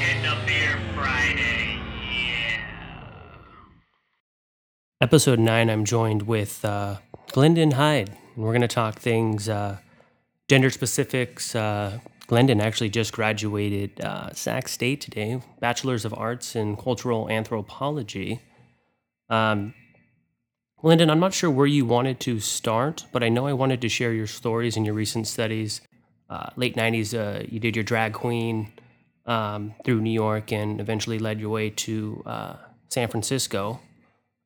Beer Friday. Yeah. Episode 9, I'm joined with uh, Glendon Hyde. And we're going to talk things, uh, gender specifics. Uh, Glendon actually just graduated uh, Sac State today, Bachelor's of Arts in Cultural Anthropology. Um, Glendon, I'm not sure where you wanted to start, but I know I wanted to share your stories and your recent studies. Uh, late 90s, uh, you did your drag queen um, through New York and eventually led your way to uh, San Francisco.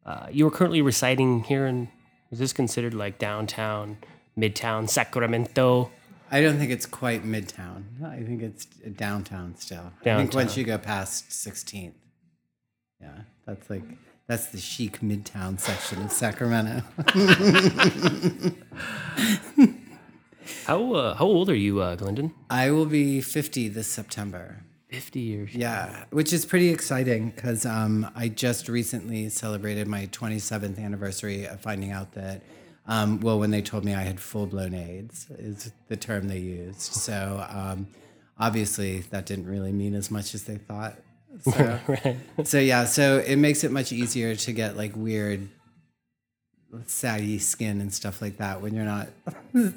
Uh, you are currently residing here in, is this considered like downtown, midtown, Sacramento? I don't think it's quite midtown. I think it's downtown still. I think once you go past 16th. Yeah, that's like that's the chic midtown section of Sacramento. How, uh, how old are you, uh, Glendon? I will be 50 this September. 50 years. Yeah, which is pretty exciting because um, I just recently celebrated my 27th anniversary of finding out that, um, well, when they told me I had full blown AIDS, is the term they used. So um, obviously that didn't really mean as much as they thought. So, Right. so yeah, so it makes it much easier to get like weird saggy skin and stuff like that when you're not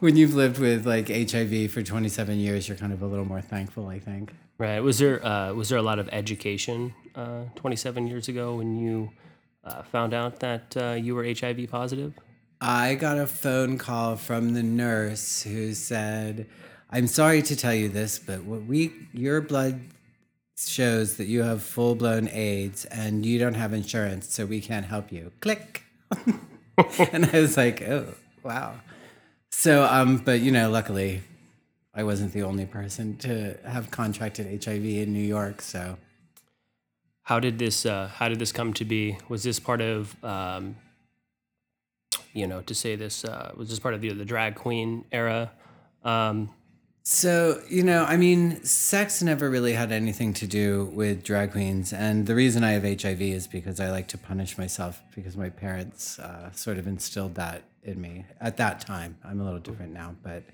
when you've lived with like HIV for 27 years you're kind of a little more thankful I think. Right. Was there uh, was there a lot of education uh, 27 years ago when you uh, found out that uh, you were HIV positive? I got a phone call from the nurse who said, "I'm sorry to tell you this, but what we your blood shows that you have full-blown AIDS and you don't have insurance, so we can't help you." Click. and I was like, "Oh, wow." So um but you know, luckily I wasn't the only person to have contracted HIV in New York, so How did this uh, How did this come to be? Was this part of um, you know to say this uh, was this part of the, the drag queen era? Um, So, you know, I mean, sex never really had anything to do with drag queens. And the reason I have HIV is because I like to punish myself because my parents uh, sort of instilled that in me at that time. I'm a little different now, but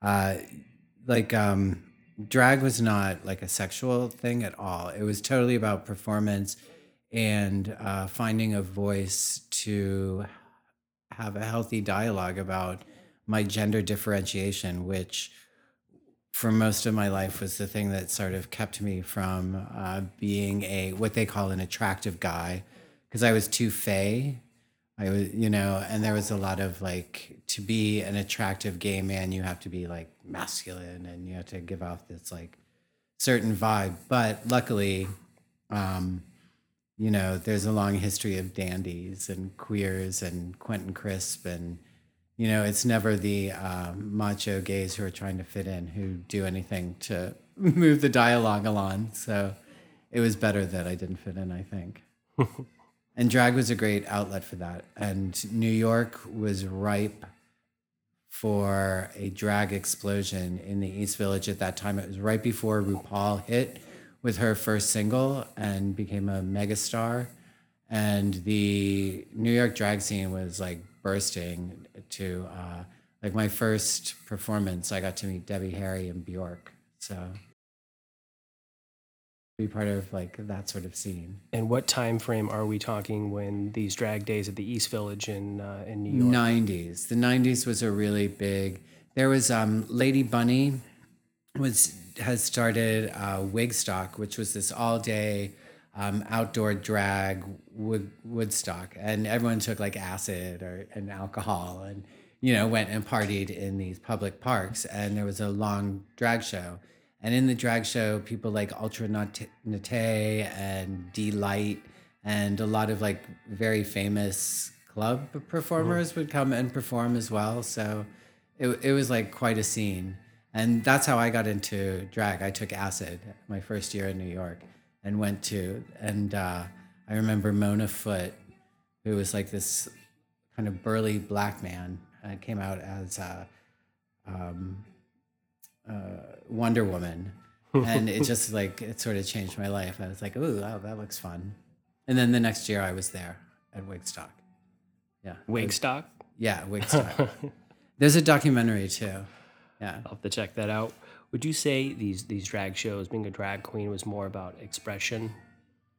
uh, like, um, drag was not like a sexual thing at all. It was totally about performance and uh, finding a voice to have a healthy dialogue about my gender differentiation, which for most of my life was the thing that sort of kept me from uh, being a what they call an attractive guy because I was too fey. I was, you know, and there was a lot of like to be an attractive gay man, you have to be like masculine and you have to give off this like certain vibe. But luckily, um, you know, there's a long history of dandies and queers and Quentin Crisp and you know, it's never the uh, macho gays who are trying to fit in who do anything to move the dialogue along. So it was better that I didn't fit in, I think. and drag was a great outlet for that. And New York was ripe for a drag explosion in the East Village at that time. It was right before RuPaul hit with her first single and became a megastar. And the New York drag scene was like bursting to uh, like my first performance. I got to meet Debbie Harry and Bjork. So be part of like that sort of scene. and what time frame are we talking when these drag days at the East Village in uh, in New York? 90s. The 90s was a really big. There was um, Lady Bunny was has started uh, Wigstock, which was this all day um, outdoor drag wood, Woodstock, and everyone took like acid or and alcohol, and you know went and partied in these public parks, and there was a long drag show. And in the drag show, people like Ultra Nat- Nate and Deee-Lite and a lot of like very famous club performers would come and perform as well. So it, it was like quite a scene. And that's how I got into drag. I took acid my first year in New York and went to, and uh, I remember Mona Foot, who was like this kind of burly black man, uh, came out as uh, um, uh, Wonder Woman. and it just like, it sort of changed my life. I was like, ooh, wow, that looks fun. And then the next year I was there at Wigstock. Yeah. Wigstock. Yeah, Wigstock. There's a documentary too. Yeah. I'll have to check that out. Would you say these these drag shows, being a drag queen, was more about expression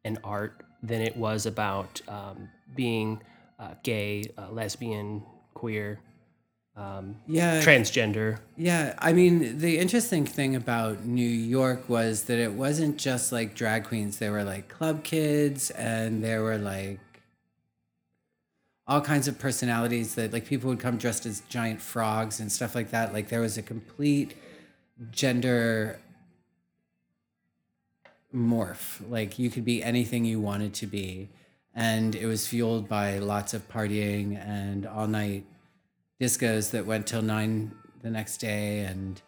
and art than it was about um, being uh, gay, uh, lesbian, queer, um, Yeah. transgender? Yeah, I mean, the interesting thing about New York was that it wasn't just like drag queens. There were like club kids, and there were like all kinds of personalities that like people would come dressed as giant frogs and stuff like that. Like there was a complete gender morph. Like you could be anything you wanted to be. And it was fueled by lots of partying and all night discos that went till nine the next day. And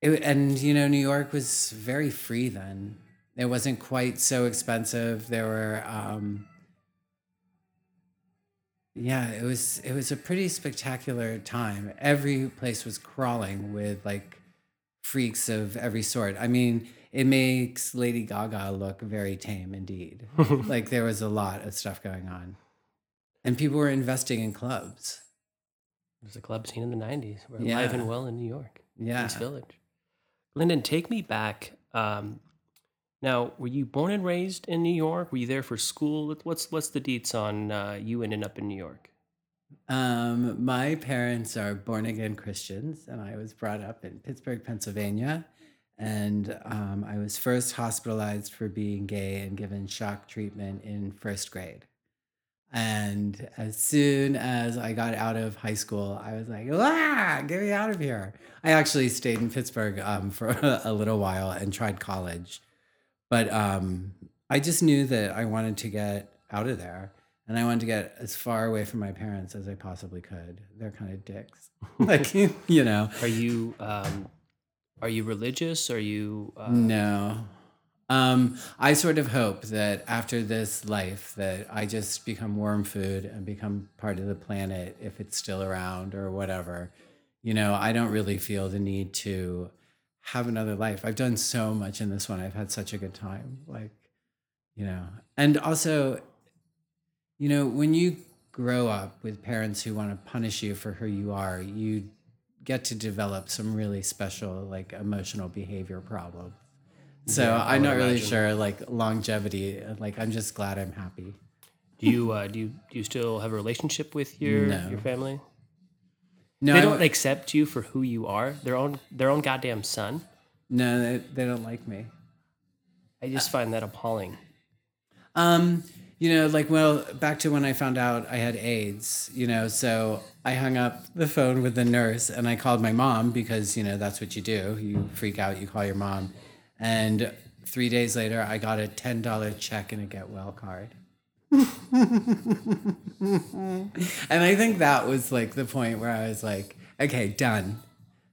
it, and you know, New York was very free then. It wasn't quite so expensive. There were um yeah, it was it was a pretty spectacular time. Every place was crawling with like freaks of every sort. I mean, it makes Lady Gaga look very tame indeed. like there was a lot of stuff going on. And people were investing in clubs. There's a club scene in the '90s. We're Yeah. alive and well in New York, Yeah. East Village. Glendon, take me back. Um, now, were you born and raised in New York? Were you there for school? What's what's the deets on uh, you ending up in New York? Um, my parents are born again Christians, and I was brought up in Pittsburgh, Pennsylvania. And um, I was first hospitalized for being gay and given shock treatment in first grade. And as soon as I got out of high school, I was like, ah, get me out of here. I actually stayed in Pittsburgh um, for a little while and tried college. But um, I just knew that I wanted to get out of there. And I wanted to get as far away from my parents as I possibly could. They're kind of dicks. like, you know, Are you um, are you religious? Are you uh, no. Um, I sort of hope that after this life that I just become worm food and become part of the planet if it's still around or whatever. You know, I don't really feel the need to have another life. I've done so much in this one. I've had such a good time. Like, you know, and also, you know, when you grow up with parents who want to punish you for who you are, you get to develop some really special, like, emotional behavior problems. So Yeah, I I'm not really sure, like, longevity. Like, I'm just glad I'm happy. do you uh, do you do you still have a relationship with your No. your family? No, They don't accept you for who you are. Their own their own goddamn son. no, they, they don't like me. I just find that appalling. Um, you know, like well, back to when I found out I had AIDS, you know, so I hung up the phone with the nurse and I called my mom because, you know, that's what you do. You freak out, you call your mom. And three days later I got a ten dollar check and a get well card. and I think that was like the point where I was like, okay, done.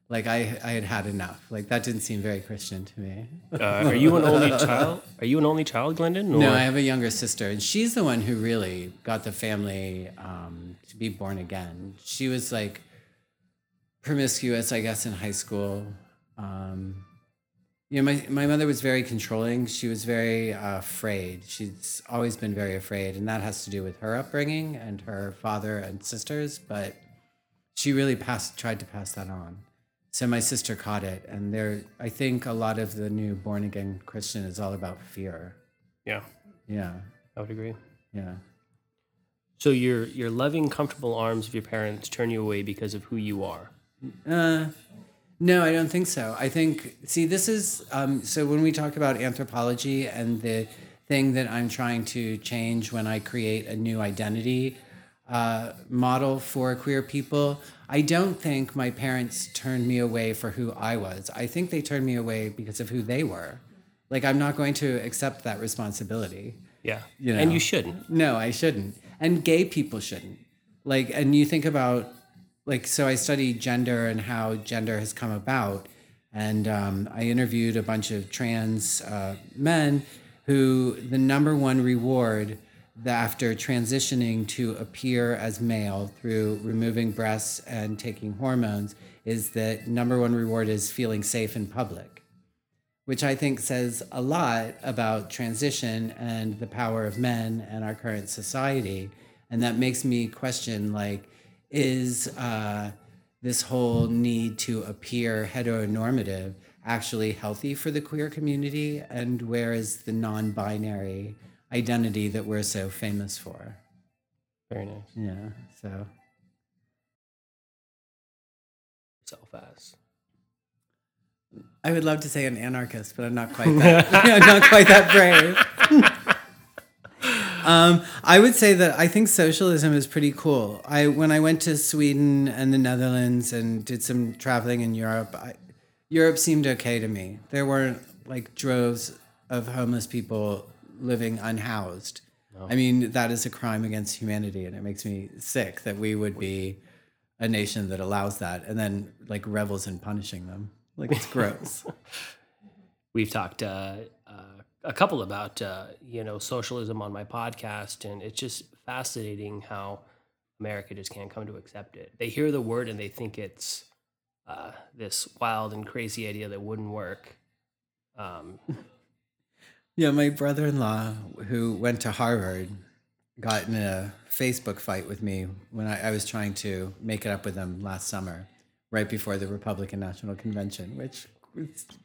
Like I, I had had enough. Like that didn't seem very Christian to me. Uh, are you an only child? Are you an only child, Glendon? Or? No, I have a younger sister, and she's the one who really got the family um, to be born again. She was like promiscuous, I guess, in high school. Um, you know, my, my mother was very controlling. She was very uh, afraid. She's always been very afraid, and that has to do with her upbringing and her father and sisters. But she really passed, tried to pass that on. So my sister caught it, and there, I think a lot of the new born again Christian is all about fear. yeah, Yeah, I would agree. yeah. So your your loving, comfortable arms of your parents turn you away because of who you are. Uh, no, I don't think so. I think, see, this is, um, so when we talk about anthropology and the thing that I'm trying to change when I create a new identity uh, model for queer people, I don't think my parents turned me away for who I was. I think they turned me away because of who they were. Like, I'm not going to accept that responsibility. Yeah, You know? and you shouldn't. No, I shouldn't. And gay people shouldn't. Like, and you think about, like, so I study gender and how gender has come about. And um, I interviewed a bunch of trans uh, men who the number one reward that after transitioning to appear as male through removing breasts and taking hormones is that number one reward is feeling safe in public which I think says a lot about transition and the power of men and our current society. And that makes me question like, is uh, this whole need to appear heteronormative actually healthy for the queer community and where is the non-binary identity that we're so famous for Very nice. yeah so Self as. i would love to say an anarchist but i'm not quite that i'm not quite that brave um, I would say that I think socialism is pretty cool. I when I went to Sweden and the Netherlands and did some traveling in Europe, I, Europe seemed okay to me. There weren't like droves of homeless people living unhoused. I mean, that is a crime against humanity, and it makes me sick that we would be a nation that allows that and then like revels in punishing them. Like it's gross. We've talked uh, uh, a couple about uh, you know socialism on my podcast, and it's just fascinating how America just can't come to accept it. They hear the word and they think it's uh, this wild and crazy idea that wouldn't work. Um, Yeah, my brother in law, who went to Harvard, got in a Facebook fight with me when I, I was trying to make it up with him last summer, right before the Republican National Convention, which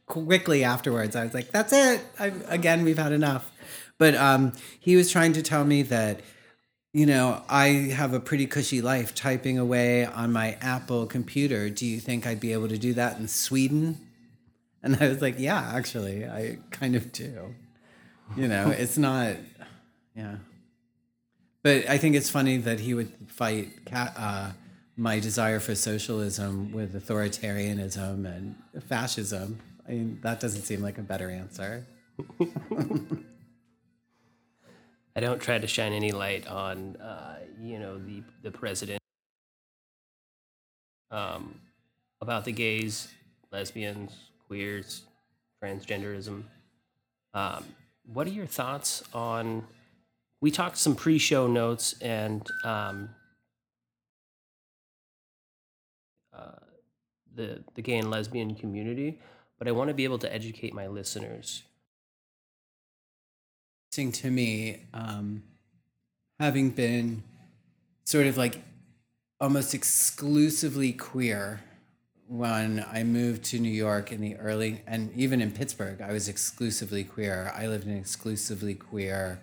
quickly afterwards, I was like, that's it. I, again, we've had enough. But um, he was trying to tell me that, you know, I have a pretty cushy life typing away on my Apple computer. Do you think I'd be able to do that in Sweden? And I was like, yeah, actually, I kind of do you know it's not yeah. But i think it's funny that he would fight uh, my desire for socialism with authoritarianism and fascism. I mean that doesn't seem like a better answer. I don't try to shine any light on uh, you know the the president um, about the gays, lesbians, queers, transgenderism. Um, what are your thoughts on? We talked some pre-show notes and um, uh, the the gay and lesbian community, but I want to be able to educate my listeners. to me um, having been sort of like almost exclusively queer when I moved to New York in the early, and even in Pittsburgh, I was exclusively queer. I lived an exclusively queer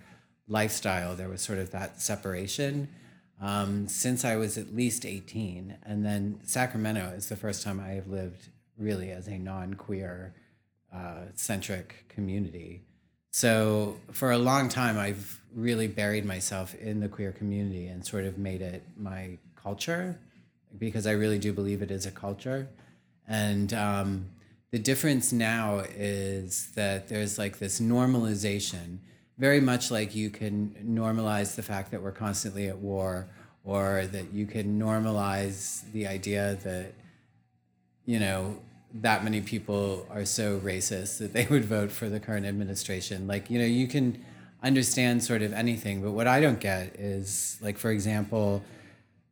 lifestyle. There was sort of that separation um, since I was at least 18. And then Sacramento is the first time I have lived really as a non queer uh, centric community. So for a long time, I've really buried myself in the queer community and sort of made it my culture because I really do believe it is a culture. And um, the difference now is that there's like this normalization, very much like you can normalize the fact that we're constantly at war, or that you can normalize the idea that, you know, that many people are so racist that they would vote for the current administration. Like, you know, you can understand sort of anything, but what I don't get is, like, for example,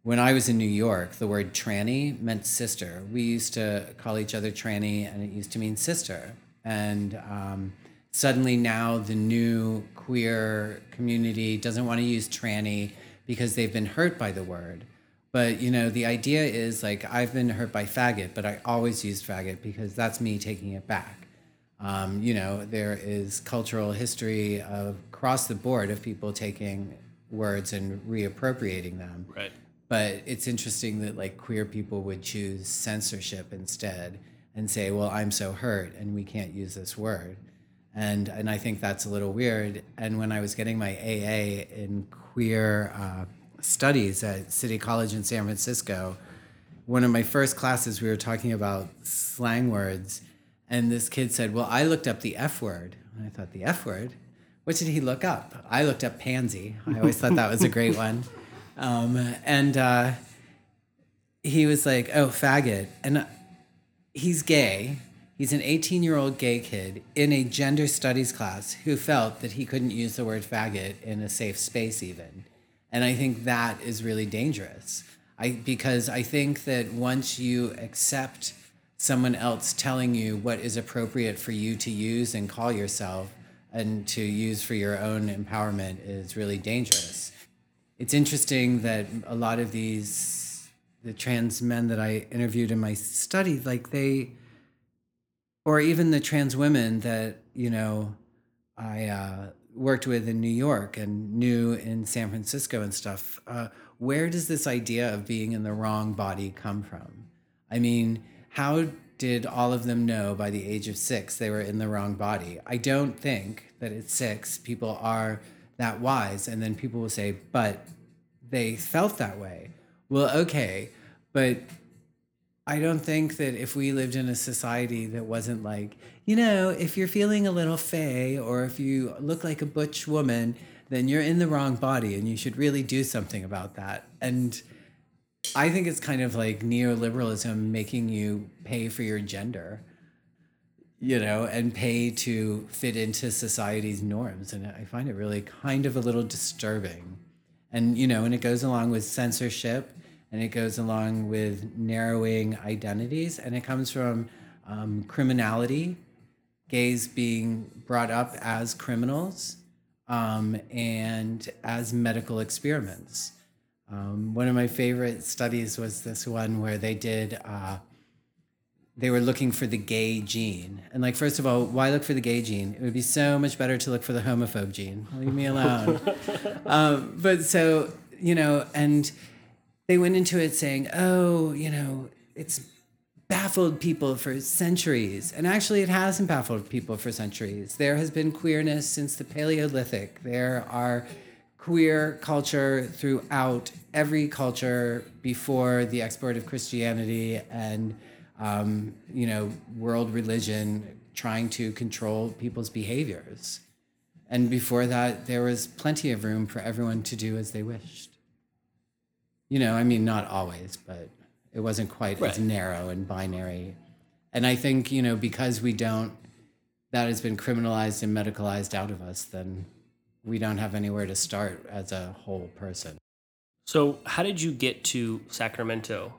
when I was in New York, the word tranny meant sister. We used to call each other tranny, and it used to mean sister. And um, suddenly now the new queer community doesn't want to use tranny because they've been hurt by the word. But you know, the idea is like I've been hurt by faggot, but I always used faggot because that's me taking it back. Um, you know, there is cultural history of across the board of people taking words and reappropriating them. Right. But it's interesting that like queer people would choose censorship instead and say, "Well, I'm so hurt and we can't use this word." And and I think that's a little weird. And when I was getting my AA in queer uh, studies at City College in San Francisco, one of my first classes we were talking about slang words, and this kid said, "Well, I looked up the F word." And I thought, "The F word? What did he look up?" I looked up pansy. I always thought that was a great one. Um, and uh, he was like, "Oh, faggot," and he's gay. He's an 18 year old gay kid in a gender studies class who felt that he couldn't use the word faggot in a safe space, even. And I think that is really dangerous. I, because I think that once you accept someone else telling you what is appropriate for you to use and call yourself and to use for your own empowerment is really dangerous. It's interesting that a lot of these the trans men that I interviewed in my study, like they or even the trans women that you know I uh, worked with in New York and knew in San Francisco and stuff. Uh, where does this idea of being in the wrong body come from? I mean, how did all of them know by the age of six they were in the wrong body? I don't think that at six people are that wise. And then people will say, but they felt that way. Well, okay, but I don't think that if we lived in a society that wasn't like, you know, if you're feeling a little fey or if you look like a butch woman, then you're in the wrong body and you should really do something about that. And I think it's kind of like neoliberalism making you pay for your gender, you know, and pay to fit into society's norms. And I find it really kind of a little disturbing. And, you know, and it goes along with censorship and it goes along with narrowing identities and it comes from um, criminality, gays being brought up as criminals um, and as medical experiments. Um, one of my favorite studies was this one where they did, uh, they were looking for the gay gene. And, like, first of all, why look for the gay gene? It would be so much better to look for the homophobe gene. Leave me alone. um, but so, you know, and they went into it saying, oh, you know, it's baffled people for centuries. And actually, it hasn't baffled people for centuries. There has been queerness since the Paleolithic. There are queer culture throughout every culture before the export of Christianity and um, you know world religion trying to control people's behaviors. And before that, there was plenty of room for everyone to do as they wished. You know, I mean, not always, but it wasn't quite Right. as narrow and binary. And I think, you know, because we don't, that has been criminalized and medicalized out of us, then we don't have anywhere to start as a whole person. So, how did you get to Sacramento?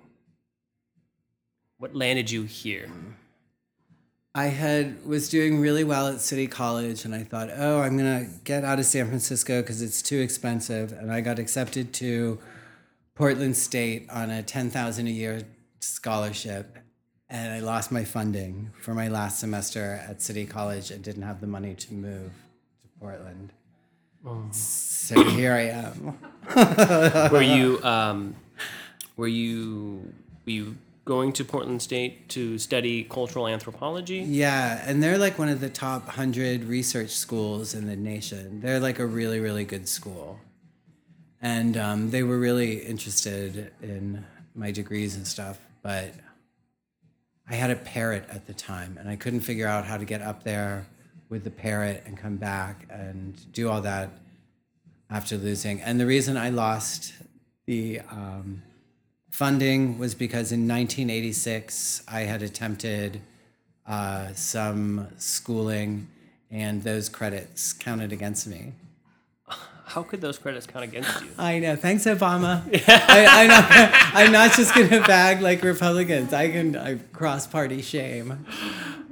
What landed you here? I had was doing really well at City College, and I thought, oh, I'm gonna get out of San Francisco because it's too expensive. And I got accepted to Portland State on a ten thousand a year scholarship, and I lost my funding for my last semester at City College and didn't have the money to move to Portland. So here I am. Were you um, were you were you going to Portland State to study cultural anthropology? Yeah, and they're like one of the top 100 research schools in the nation. They're like a really, really good school. And um, they were really interested in my degrees and stuff, but I had a parrot at the time, and I couldn't figure out how to get up there with the parrot and come back and do all that after losing. And the reason I lost the um, funding was because in 1986 I had attempted uh, some schooling, and those credits counted against me. How could those credits count against you? I know. Thanks, Obama. I, I know. I'm not just gonna bag like Republicans. I can I cross party shame.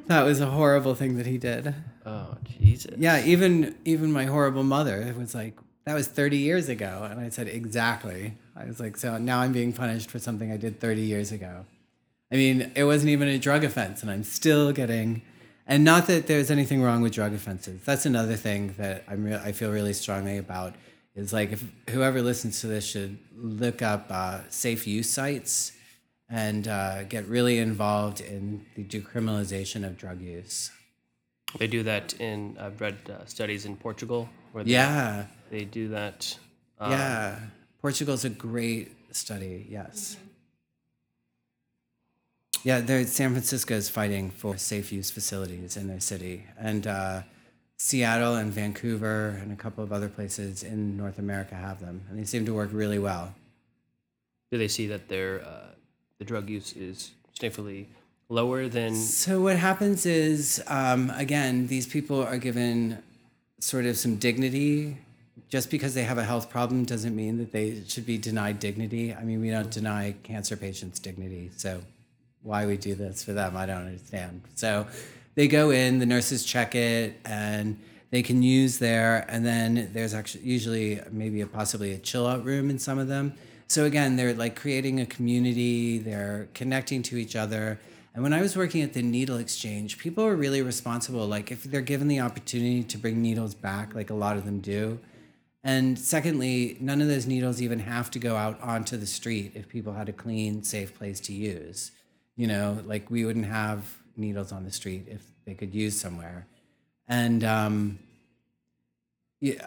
That was a horrible thing that he did. Oh Jesus! Yeah, even even my horrible mother was like, that was 30 years ago, and I said exactly. I was like, so now I'm being punished for something I did 30 years ago. I mean, it wasn't even a drug offense, and I'm still getting. And not that there's anything wrong with drug offenses. That's another thing that I'm re- I feel really strongly about. Is like if whoever listens to this should look up uh, safe use sites and uh, get really involved in the decriminalization of drug use. They do that in I've read uh, studies in Portugal where they, Yeah, they do that. Uh, yeah. Portugal's a great study. Yes. Yeah, there- San Francisco is fighting for safe use facilities in their city, and uh, Seattle and Vancouver and a couple of other places in North America have them, and they seem to work really well. Do they see that their uh, the drug use is significantly lower than? So what happens is, um, again, these people are given sort of some dignity. Just because they have a health problem doesn't mean that they should be denied dignity. I mean, we don't deny cancer patients dignity. So why we do this for them, I don't understand. So they go in, the nurses check it, and they can use there. And then there's actually usually maybe a, possibly a chill out room in some of them. So again, they're like creating a community. They're connecting to each other, And when I was working at the needle exchange, people were really responsible. Like if they're given the opportunity to bring needles back, like a lot of them do. And secondly, none of those needles even have to go out onto the street if people had a clean, safe place to use. You know, like we wouldn't have needles on the street if they could use somewhere. And um,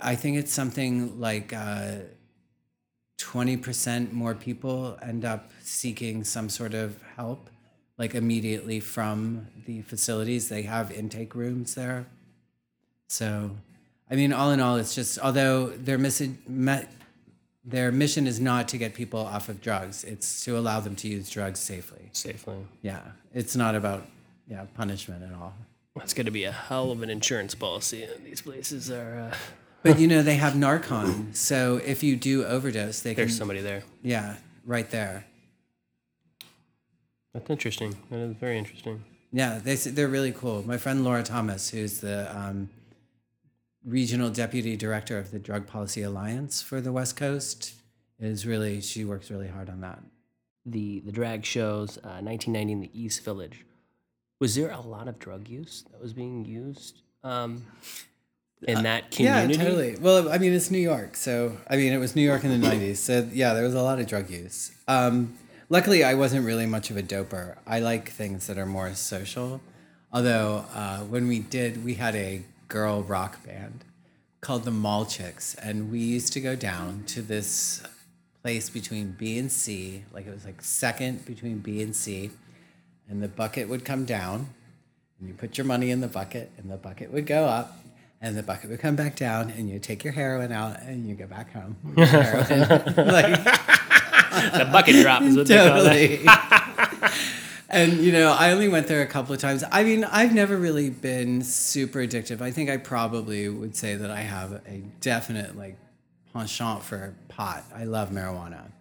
I think it's something like uh, 20% more people end up seeking some sort of help, like immediately from the facilities. They have intake rooms there. So, I mean, all in all, it's just, although their, mission, me, their mission is not to get people off of drugs, it's to allow them to use drugs safely. Safely. Yeah, it's not about yeah punishment at all. That's going to be a hell of an insurance policy. These places are. Uh, But you know they have Narcan, so if you do overdose, they can there's somebody there. yeah right there. That's interesting. That is very interesting. Yeah, they they're really cool. My friend Laura Thomas, who's the um, regional deputy director of the Drug Policy Alliance for the West Coast, is really she works really hard on that. The the drag shows, uh, 1990 in the East Village. Was there a lot of drug use that was being used um, in that community? Yeah, totally. Well, I mean, it's New York, so I mean, it was New York in the '90s, so yeah, there was a lot of drug use. Um, luckily, I wasn't really much of a doper. I like things that are more social. Although, uh, when we did, we had a girl rock band called the Mall Chicks, and we used to go down to this place between B and C, like it was like second between B and C, and the bucket would come down, and you put your money in the bucket, and the bucket would go up, and the bucket would come back down, and you take your heroin out, and you go back home. with your heroin. like the bucket drop is what they call it. And you know, I only went there a couple of times. I mean, I've never really been super addictive. I think I probably would say that I have a definite like penchant for pot. I love marijuana.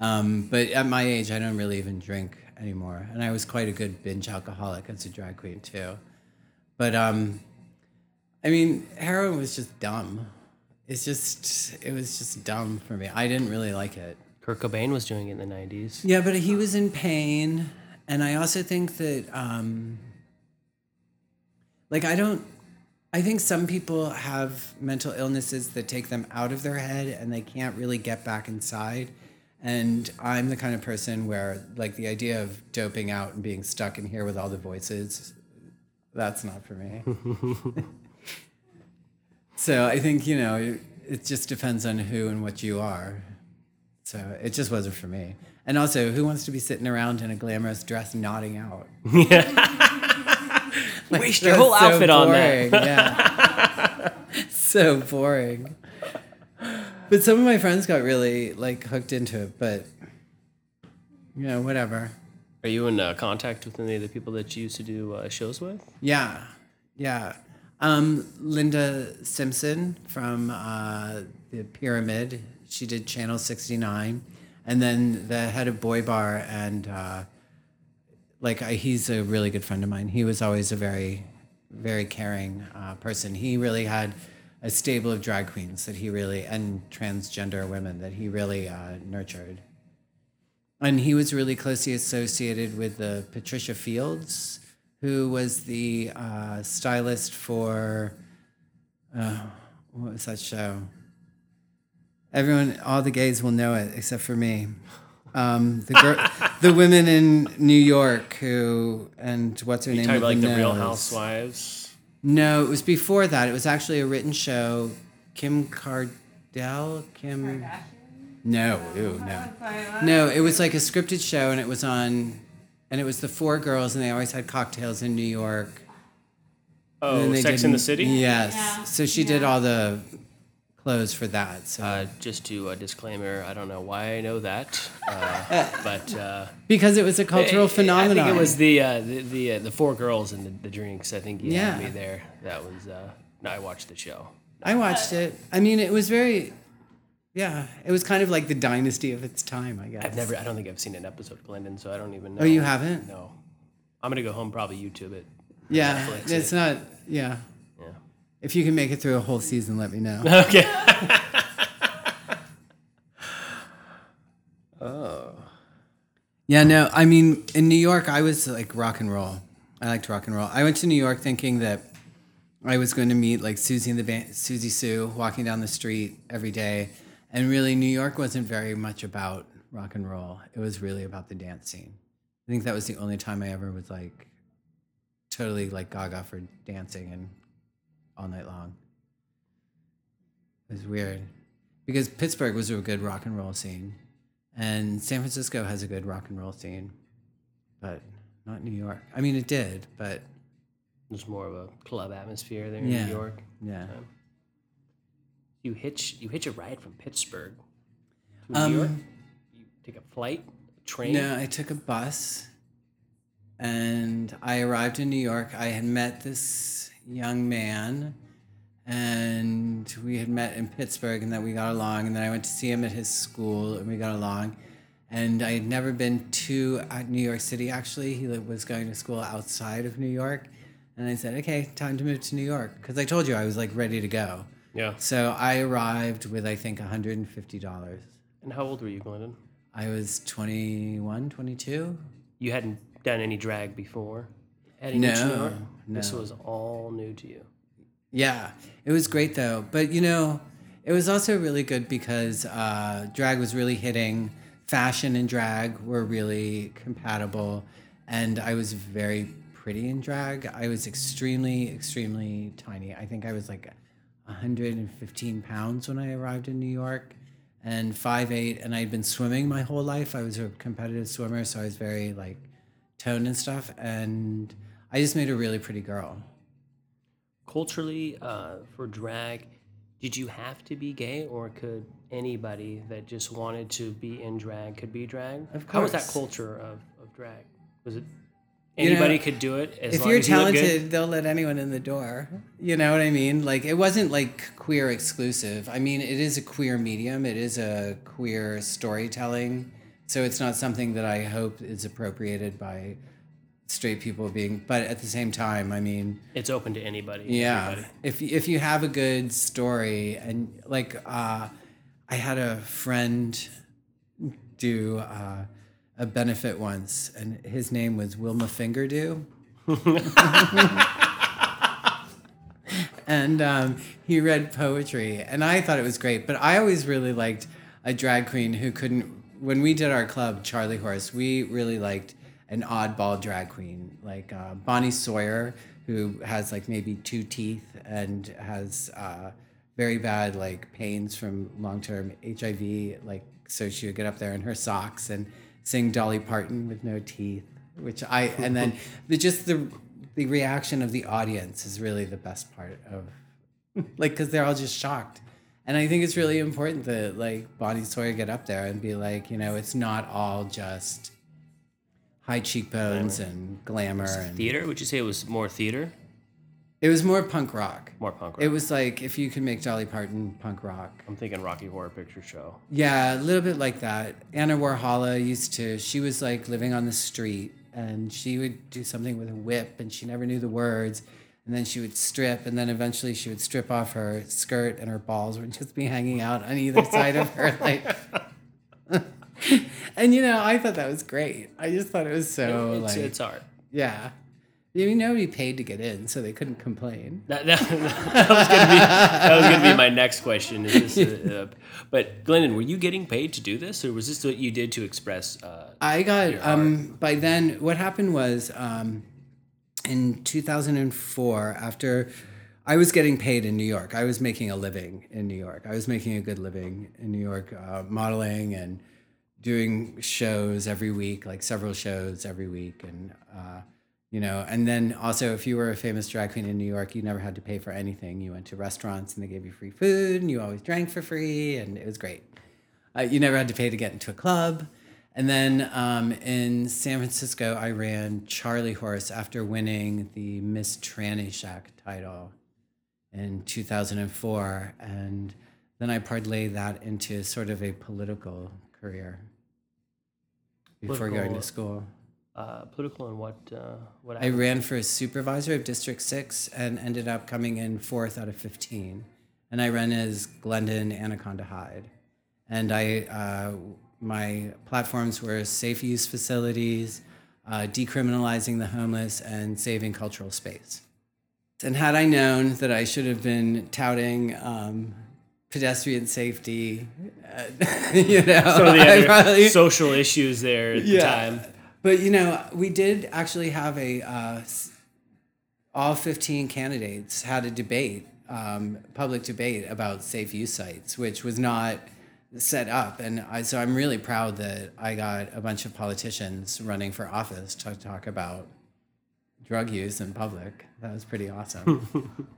Um, but at my age, I don't really even drink anymore. And I was quite a good binge alcoholic as a drag queen too. But um, I mean, heroin was just dumb. It's just, it was just dumb for me. I didn't really like it. Kurt Cobain was doing it in the 90s. Yeah, but he was in pain, and I also think that, um, like, I don't. I think some people have mental illnesses that take them out of their head, and they can't really get back inside. And I'm the kind of person where, like, the idea of doping out and being stuck in here with all the voices, that's not for me. so I think you know, it, it just depends on who and what you are. So it just wasn't for me. And also, who wants to be sitting around in a glamorous dress nodding out? Like, Waste your whole outfit on that. boring, yeah. so boring. But some of my friends got really like hooked into it, but you know, whatever. Are you in uh, contact with any of the people that you used to do uh, shows with? Yeah, yeah. Um, Linda Simpson from uh, the Pyramid. She did Channel 69. And then the head of Boy Bar, and uh, like I, he's a really good friend of mine. He was always a very, very caring uh, person. He really had a stable of drag queens that he really, and transgender women that he really uh, nurtured. And he was really closely associated with the Patricia Fields, who was the uh, stylist for uh, what was that show? Everyone, all the gays will know it except for me. Um, the girl, the women in New York who and what's her You name? talking about like with the Real? Housewives? No, it was before that. It was actually a written show. Kim Cardell, Kim. No, ew, no, no. It was like a scripted show, and it was on, and it was the four girls, and they always had cocktails in New York. Oh, Sex did- in the City? Yes. Yeah. So she did all the clothes for that. So Uh, just to a disclaimer, I don't know why I know that, uh, but uh, because it was a cultural I- phenomenon. I think it was the uh, the the, uh, the four girls and the, the drinks. I think you had Yeah. me there. That was. Uh, no, I watched the show. I watched it. I mean, it was very. Yeah, it was kind of like the dynasty of its time, I guess. I've never. I don't think I've seen an episode of Glendon, so I don't even know. Oh, you haven't? No. I'm gonna go home probably YouTube it. Yeah, Netflix it's it. not. Yeah. Yeah. If you can make it through a whole season, let me know. Okay. oh. Yeah, no, I mean, in New York, I was like rock and roll. I liked rock and roll. I went to New York thinking that I was going to meet like Siouxsie and the band, Siouxsie Sioux walking down the street every day, and really, New York wasn't very much about rock and roll. It was really about the dance scene. I think that was the only time I ever was like totally like gaga for dancing and all night long. It was weird because Pittsburgh was a good rock and roll scene, and San Francisco has a good rock and roll scene, but not New York. I mean, it did, but There's more of a club atmosphere there in Yeah. New York. yeah. You hitch you hitch a ride from Pittsburgh to Um, New York. You take a flight, a train. No, I took a bus and I arrived in New York. I had met this young man and we had met in Pittsburgh and then we got along. And then I went to see him at his school and we got along. And I had never been to uh, New York City actually. He was going to school outside of New York. And I said, okay, time to move to New York. Because I told you I was like ready to go. Yeah. So I arrived with, I think, $150. And how old were you, Glendon? I was 21, 22. You hadn't done any drag before. New No, This was all new to you. Yeah, it was great though. But you know, it was also really good because uh, drag was really hitting. Fashion and drag were really compatible, and I was very pretty in drag. I was extremely, extremely tiny. I think I was like 115 pounds when I arrived in New York, and 5'8", and I'd been swimming my whole life. I was a competitive swimmer, so I was very like toned and stuff, and I just made a really pretty girl. Culturally, uh, for drag, did you have to be gay, or could anybody that just wanted to be in drag could be drag? Of How was that culture of, of drag? Was it You know, anybody could do it as if you're as you talented, they'll let anyone in the door. You know what I mean? Like it wasn't like queer exclusive. I mean, it is a queer medium. It is a queer storytelling. So it's not something that I hope is appropriated by straight people being. But at the same time, I mean, It's open to anybody. yeah, everybody. if if you have a good story and like, uh, I had a friend do uh, a benefit once, and his name was Wilma Fingerdew. and um, he read poetry, and I thought it was great. But I always really liked a drag queen who couldn't. When we did our club, Charlie Horse, we really liked an oddball drag queen like uh, Bonnie Sawyer, who has like maybe two teeth and has uh, very bad like pains from long term HIV. Like, so she would get up there in her socks and sing Dolly Parton with no teeth, which I and then the just the the reaction of the audience is really the best part of like because they're all just shocked and i think it's really important that like bonnie sawyer get up there and be like you know it's not all just high cheekbones and glamour and Theater? Would you say it was more theater? it was more punk rock More punk rock. it was like if you could make dolly parton punk rock I'm thinking Rocky Horror Picture Show. Yeah, a little bit like that. Anna Warhola used to, she was like living on the street and she would do something with a whip and she never knew the words. And then she would strip and then eventually she would strip off her skirt and her balls would just be hanging out on either side of her. Like, and you know, I thought that was great. I just thought it was so it's, like, it's art. yeah. You know, we paid to get in, so they couldn't complain. That, that, that was gonna be that was gonna be my next question. Is this, uh, uh, but Glendon, were you getting paid to do this, or was this what you did to express? Uh, I got um by then what happened was um in 2004 after I was getting paid in New York. I was making a living in New York. I was making a good living in New York uh, modeling and doing shows every week, like several shows every week and uh you know, and then also if you were a famous drag queen in New York, you never had to pay for anything. You went to restaurants and they gave you free food and you always drank for free and it was great. Uh, you never had to pay to get into a club. And then um, in San Francisco, I ran Charlie Horse after winning the Miss Tranny Shack title in 2004. And then I parlayed that into sort of a political career before going to school. uh, political and what? Uh, what? I ran for a supervisor of District 6 and ended up coming in fourth out of 15. And I ran as Glendon Anaconda Hyde. And I uh, my platforms were safe use facilities, uh, decriminalizing the homeless, and saving cultural space. And had I known that I should have been touting um, pedestrian safety, uh, you know, Some of the other probably- social issues there at the time. but you know, we did actually have a uh, all 15 candidates had a debate, um, public debate about safe use sites, which was not set up, and I, so I'm really proud that I got a bunch of politicians running for office to talk about drug use in public. That was pretty awesome.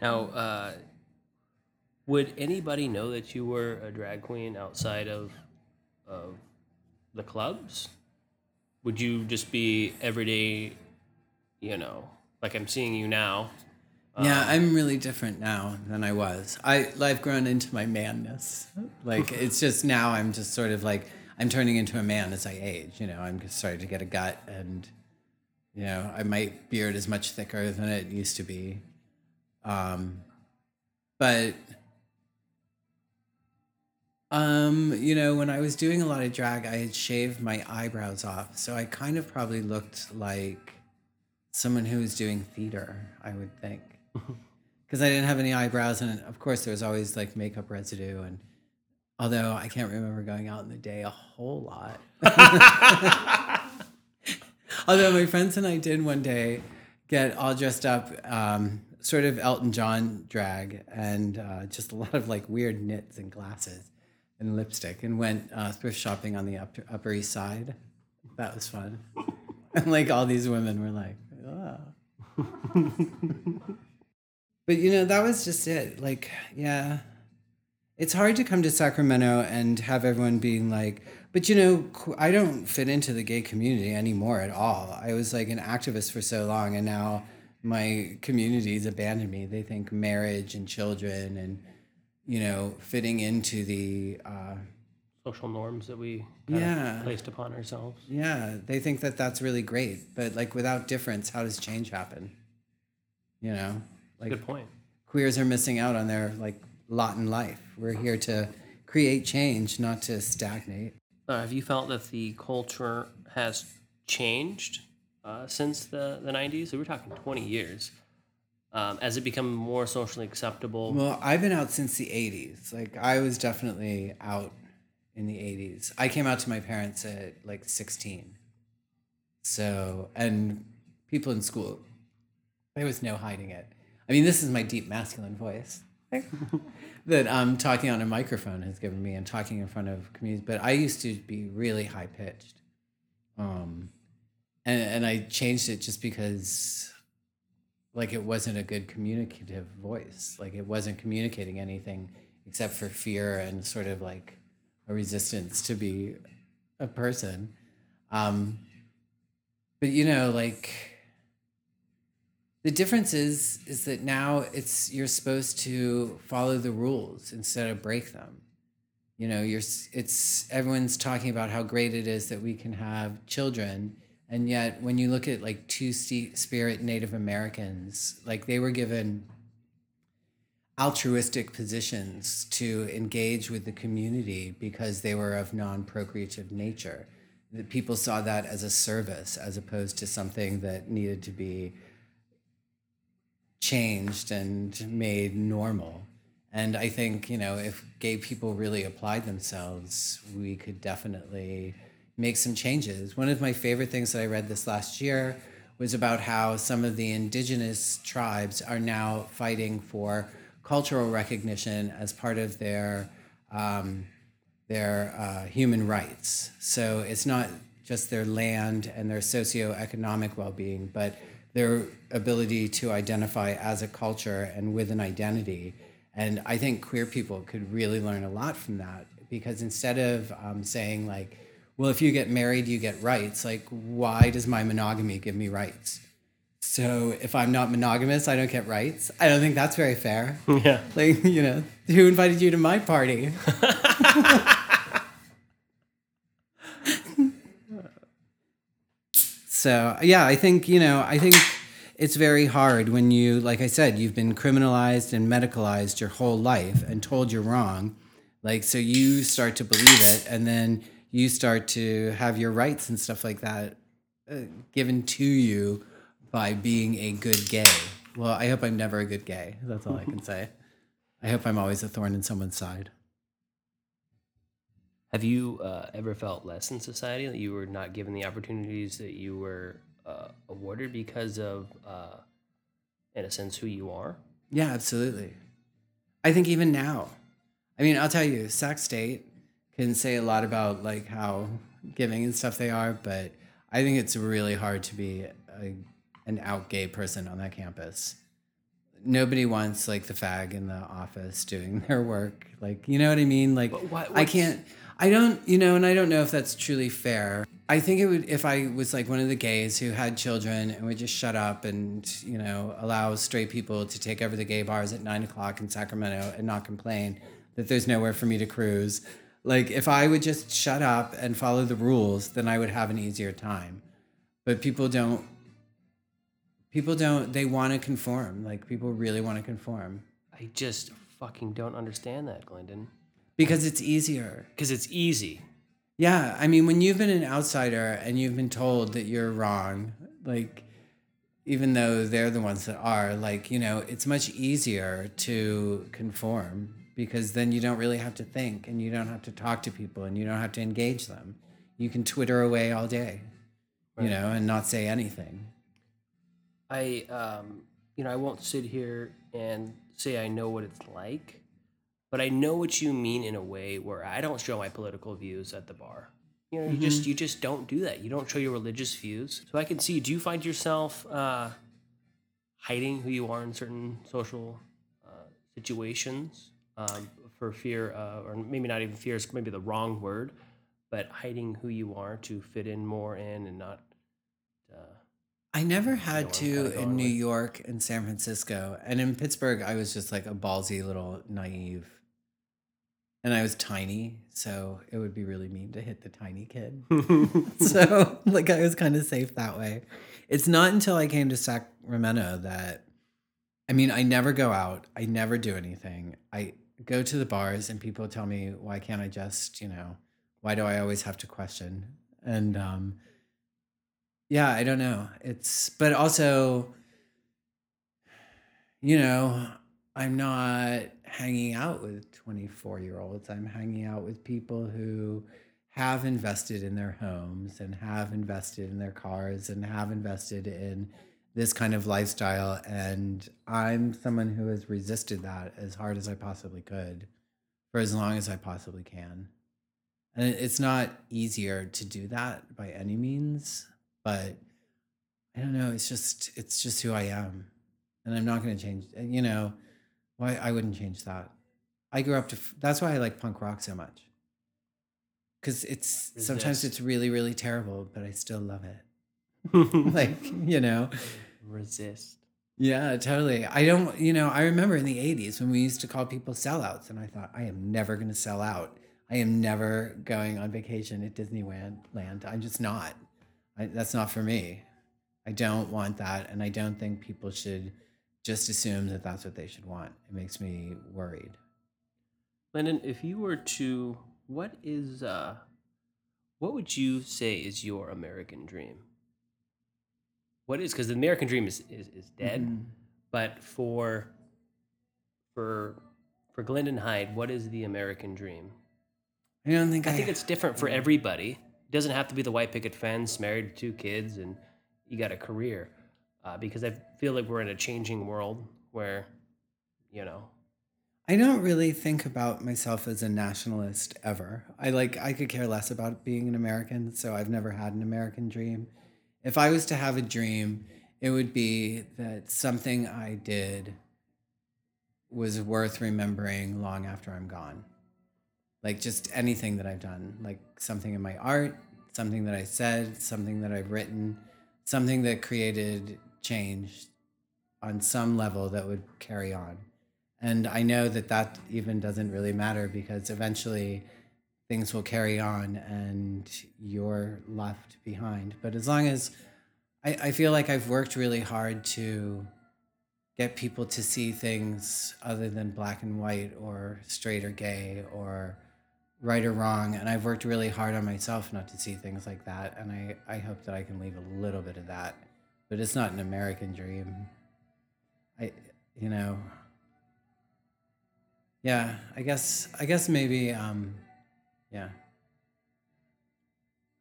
Now, uh, would anybody know that you were a drag queen outside of of the clubs? Would you just be everyday, you know, like I'm seeing you now? Yeah, I'm really different now than I was. I I've grown into my manness. Like it's just now I'm just sort of like I'm turning into a man as I age. You know, I'm starting to get a gut, and you know, I my beard is much thicker than it used to be. Um, but um, you know, when I was doing a lot of drag, I had shaved my eyebrows off, so I kind of probably looked like someone who was doing theater. I would think because I didn't have any eyebrows, and of course there was always like makeup residue. And although I can't remember going out in the day a whole lot, although my friends and I did one day get all dressed up, um, sort of Elton John drag, and uh, just a lot of like weird knits and glasses and lipstick, and went uh, thrift shopping on the upper, upper East Side. That was fun, and like all these women were like, oh. But you know, that was just it. Like, yeah. It's hard to come to Sacramento and have everyone being like, but you know, I don't fit into the gay community anymore at all. I was like an activist for so long and now my communities abandoned me. They think marriage and children and you know, fitting into the uh Social norms that we Yeah. placed upon ourselves. yeah, they think that that's really great, but like without difference, how does change happen? You know? Like Good point. queers are missing out on their like lot in life. We're here to create change, not to stagnate. Uh, have you felt that the culture has changed uh, since the, the 90s? So we're talking 20 years. Um, has it become more socially acceptable? Well, I've been out since the 80s. Like I was definitely out in the 80s. I came out to my parents at like 16. So, and people in school, there was no hiding it. I mean, this is my deep masculine voice that um, talking on a microphone has given me and talking in front of communities. But I used to be really high pitched. Um, and, and I changed it just because like it wasn't a good communicative voice. Like it wasn't communicating anything except for fear and sort of like a resistance to be a person. Um, but you know, like the difference is is that now it's you're supposed to follow the rules instead of break them. You know, you're it's everyone's talking about how great it is that we can have children and yet, when you look at like two spirit Native Americans, like they were given altruistic positions to engage with the community because they were of non procreative nature. That people saw that as a service as opposed to something that needed to be changed and made normal. And I think, you know, if gay people really applied themselves, we could definitely make some changes. One of my favorite things that I read this last year was about how some of the indigenous tribes are now fighting for cultural recognition as part of their um, their uh, human rights. So it's not just their land and their socioeconomic well-being, but their ability to identify as a culture and with an identity. And I think queer people could really learn a lot from that because instead of um, saying like, well, if you get married, you get rights. Like, why does my monogamy give me rights? So if I'm not monogamous, I don't get rights. I don't think that's very fair. yeah. Like, you know, who invited you to my party? so, yeah, I think, you know, I think it's very hard when you, like I said, you've been criminalized and medicalized your whole life and told you're wrong. Like, so you start to believe it, and then you start to have your rights and stuff like that uh, given to you by being a good gay. Well, I hope I'm never a good gay. That's all I can say. I hope I'm always a thorn in someone's side. Have you uh, ever felt less in society that you were not given the opportunities that you were uh, awarded because of, uh, in a sense, who you are? Yeah, absolutely. I think even now, I mean, I'll tell you, Sac State can say a lot about like how giving and stuff they are, but I think it's really hard to be a, an out gay person on that campus. Nobody wants like the fag in the office doing their work. Like, you know what I mean? Like, why- I can't, I don't, you know, and I don't know if that's truly fair. I think it would, if I was like one of the gays who had children and would just shut up and, you know, allow straight people to take over the gay bars at nine o'clock in Sacramento and not complain that there's nowhere for me to cruise. Like, if I would just shut up and follow the rules, then I would have an easier time. But people don't, people don't, they want to conform. Like, people really want to conform I just fucking don't understand that, Glendon. because it's easier. Because it's easy. Yeah, I mean, when you've been an outsider and you've been told that you're wrong, like, even though they're the ones that are, like, you know, it's much easier to conform because then you don't really have to think and you don't have to talk to people and you don't have to engage them. You can Twitter away all day, you know, and not say anything. I, um, you know, I won't sit here and say I know what it's like, but I know what you mean in a way where I don't show my political views at the bar. You know, you just you just don't do that. You don't show your religious views. So I can see. Do you find yourself uh, hiding who you are in certain social uh, situations um, for fear, uh, or maybe not even fear is maybe the wrong word, but hiding who you are to fit in more in and not. Uh, I never had to kinda going in New with. York and San Francisco. And in Pittsburgh, I was just like a ballsy little naive. And I was tiny, so it would be really mean to hit the tiny kid. so, like, I was kind of safe that way. It's not until I came to Sacramento that, I mean, I never go out, I never do anything. I go to the bars, and people tell me, why can't I just, you know, why do I always have to question? And, um, yeah, I don't know. It's, but also, you know, I'm not hanging out with 24 year olds. I'm hanging out with people who have invested in their homes and have invested in their cars and have invested in this kind of lifestyle. And I'm someone who has resisted that as hard as I possibly could for as long as I possibly can. And it's not easier to do that by any means, but I don't know. It's just, it's just who I am. And I'm not going to change, you know, why I wouldn't change that. I grew up to, that's why I like punk rock so much. Cause it's, sometimes it's really, really terrible, but I still love it. like, you know, resist. yeah, totally. I don't, you know, I remember in the 80s when we used to call people sellouts, and I thought, I am never going to sell out. I am never going on vacation at Disneyland. Land. I'm just not. I, that's not for me. I don't want that. And I don't think people should just assume that that's what they should want. It makes me worried. Glendon, if you were to, what is, uh, what would you say is your American dream? What is, because the American dream is, is, is dead, Mhm. but for, for, for Glendon Hyde, what is the American dream? I don't think I, I think it's different for everybody. It doesn't have to be the white picket fence, married to two kids, and you got a career. Uh, because I feel like we're in a changing world where, you know, I don't really think about myself as a nationalist ever. I like I could care less about being an American, so I've never had an American dream. If I was to have a dream, it would be that something I did was worth remembering long after I'm gone. Like just anything that I've done, like something in my art, something that I said, something that I've written, something that created change on some level that would carry on. And I know that that even doesn't really matter because eventually things will carry on and you're left behind. But as long as I, I feel like I've worked really hard to get people to see things other than black and white or straight or gay or right or wrong. And I've worked really hard on myself not to see things like that. And I, I hope that I can leave a little bit of that. But it's not an American dream. I, you know, yeah, I guess, I guess maybe, um, yeah.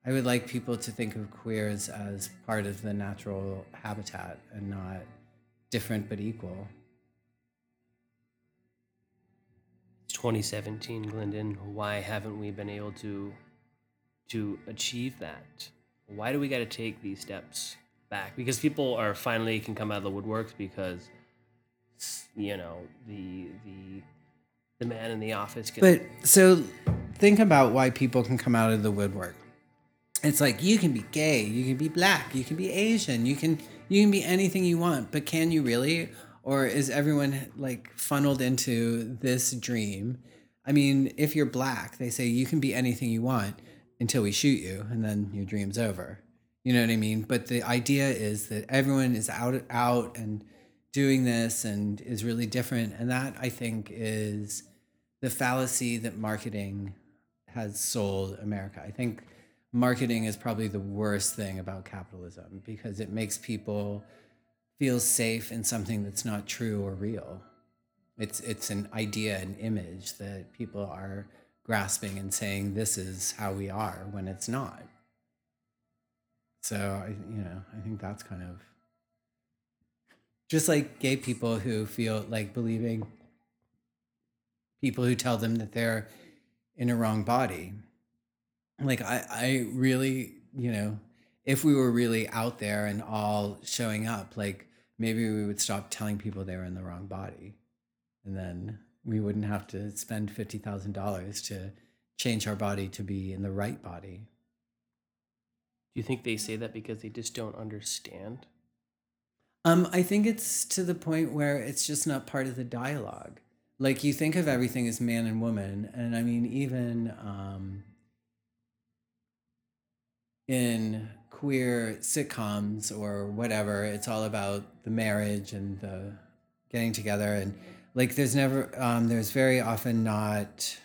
I would like people to think of queers as part of the natural habitat and not different but equal. It's 2017, Glendon. Why haven't we been able to to achieve that? Why do we got to take these steps back? Because people are finally can come out of the woodworks because you know the the the man in the office can But so think about why people can come out of the woodwork. It's like you can be gay, you can be black, you can be Asian, you can you can be anything you want, but can you really? Or is everyone like funneled into this dream? I mean, if you're black, they say you can be anything you want until we shoot you and then your dream's over. You know what I mean? But the idea is that everyone is out out and doing this and is really different and that I think is the fallacy that marketing has sold America. I think marketing is probably the worst thing about capitalism because it makes people feel safe in something that's not true or real. It's it's an idea, an image that people are grasping and saying this is how we are when it's not. So I you know, I think that's kind of just like gay people who feel like believing people who tell them that they're in a wrong body. Like I, I really, you know, if we were really out there and all showing up, like maybe we would stop telling people they were in the wrong body. And then we wouldn't have to spend fifty thousand dollars to change our body to be in the right body. Do you think they say that because they just don't understand? Um, I think it's to the point where it's just not part of the dialogue. Like you think of everything as man and woman, and I mean even um, in queer sitcoms or whatever, it's all about the marriage and the getting together, and like there's never, um, there's very often not.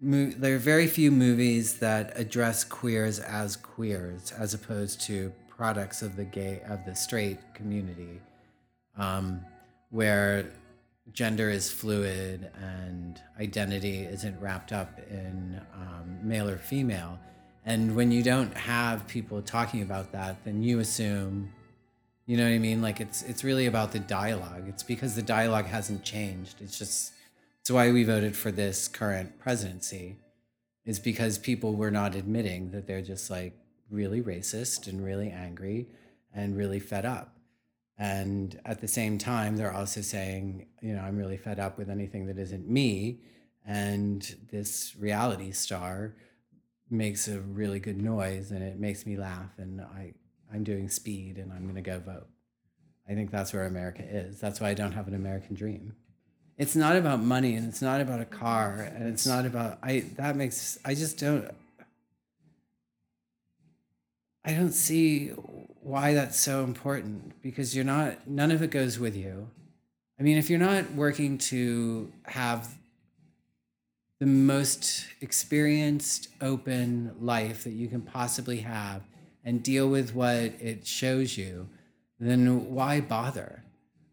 Mo- there are very few movies that address queers as queers, as opposed to products of the gay of the straight community, um, where gender is fluid and identity isn't wrapped up in um, male or female. And when you don't have people talking about that, then you assume, you know what I mean? Like it's it's really about the dialogue. It's because the dialogue hasn't changed. It's just it's why we voted for this current presidency, is because people were not admitting that they're just like really racist and really angry and really fed up. And at the same time, they're also saying, you know, I'm really fed up with anything that isn't me. And this reality star makes a really good noise and it makes me laugh. And I, I'm doing speed and I'm going to go vote. I think that's where America is. That's why I don't have an American dream. It's not about money and it's not about a car and it's not about, I, that makes, I just don't, I don't see why that's so important because you're not, none of it goes with you. I mean, if you're not working to have the most experienced, open life that you can possibly have and deal with what it shows you, then why bother?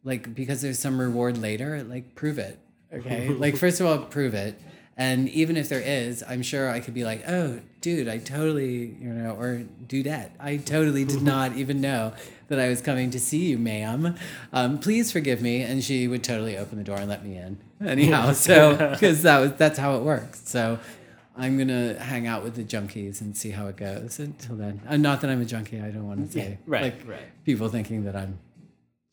Like, because there's some reward later, like, prove it. Okay. like, first of all, prove it. And even if there is, I'm sure I could be like, oh, dude, I totally, you know, or dudette, I totally did not even know that I was coming to see you, ma'am. Um, please forgive me. And she would totally open the door and let me in. Anyhow, so because that was that's how it works. So I'm gonna hang out with the junkies and see how it goes until then. Uh, not that I'm a junkie. I don't want to say right, like right. people thinking that I'm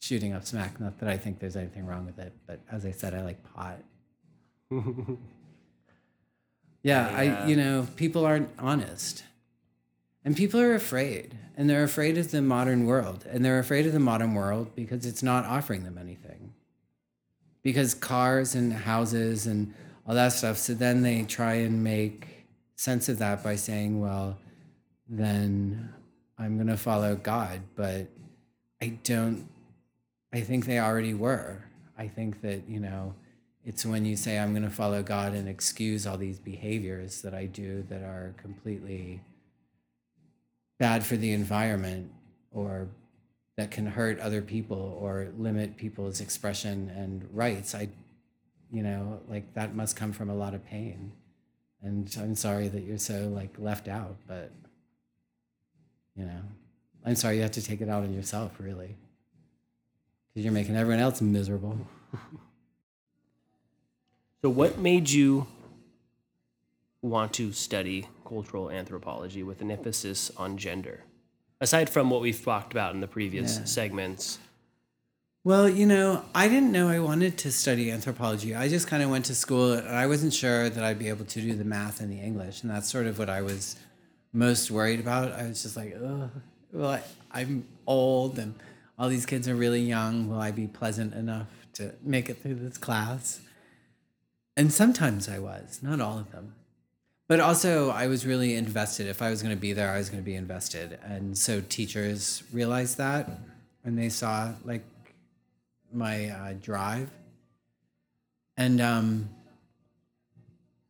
shooting up smack. Not that I think there's anything wrong with it, but as I said, I like pot. Yeah, I you uh, know, people aren't honest. And people are afraid. And they're afraid of the modern world. And they're afraid of the modern world because it's not offering them anything. Because cars and houses and all that stuff. So then they try and make sense of that by saying, well, then I'm going to follow God. But I don't I think they already were. I think that, you know, it's when you say, I'm going to follow God and excuse all these behaviors that I do that are completely bad for the environment or that can hurt other people or limit people's expression and rights. I, you know, like that must come from a lot of pain. And I'm sorry that you're so like left out, but, you know, I'm sorry you have to take it out on yourself, really because you're making everyone else miserable. So, what made you want to study cultural anthropology with an emphasis on gender? Aside from what we've talked about in the previous Yeah. segments. Well, you know, I didn't know I wanted to study anthropology. I just kind of went to school and I wasn't sure that I'd be able to do the math and the English. And that's sort of what I was most worried about. I was just like, oh, well, I, I'm old and all these kids are really young. Will I be pleasant enough to make it through this class? And sometimes I was, not all of them. But also, I was really invested. If I was going to be there, I was going to be invested. And so teachers realized that and they saw like my uh, drive. And um,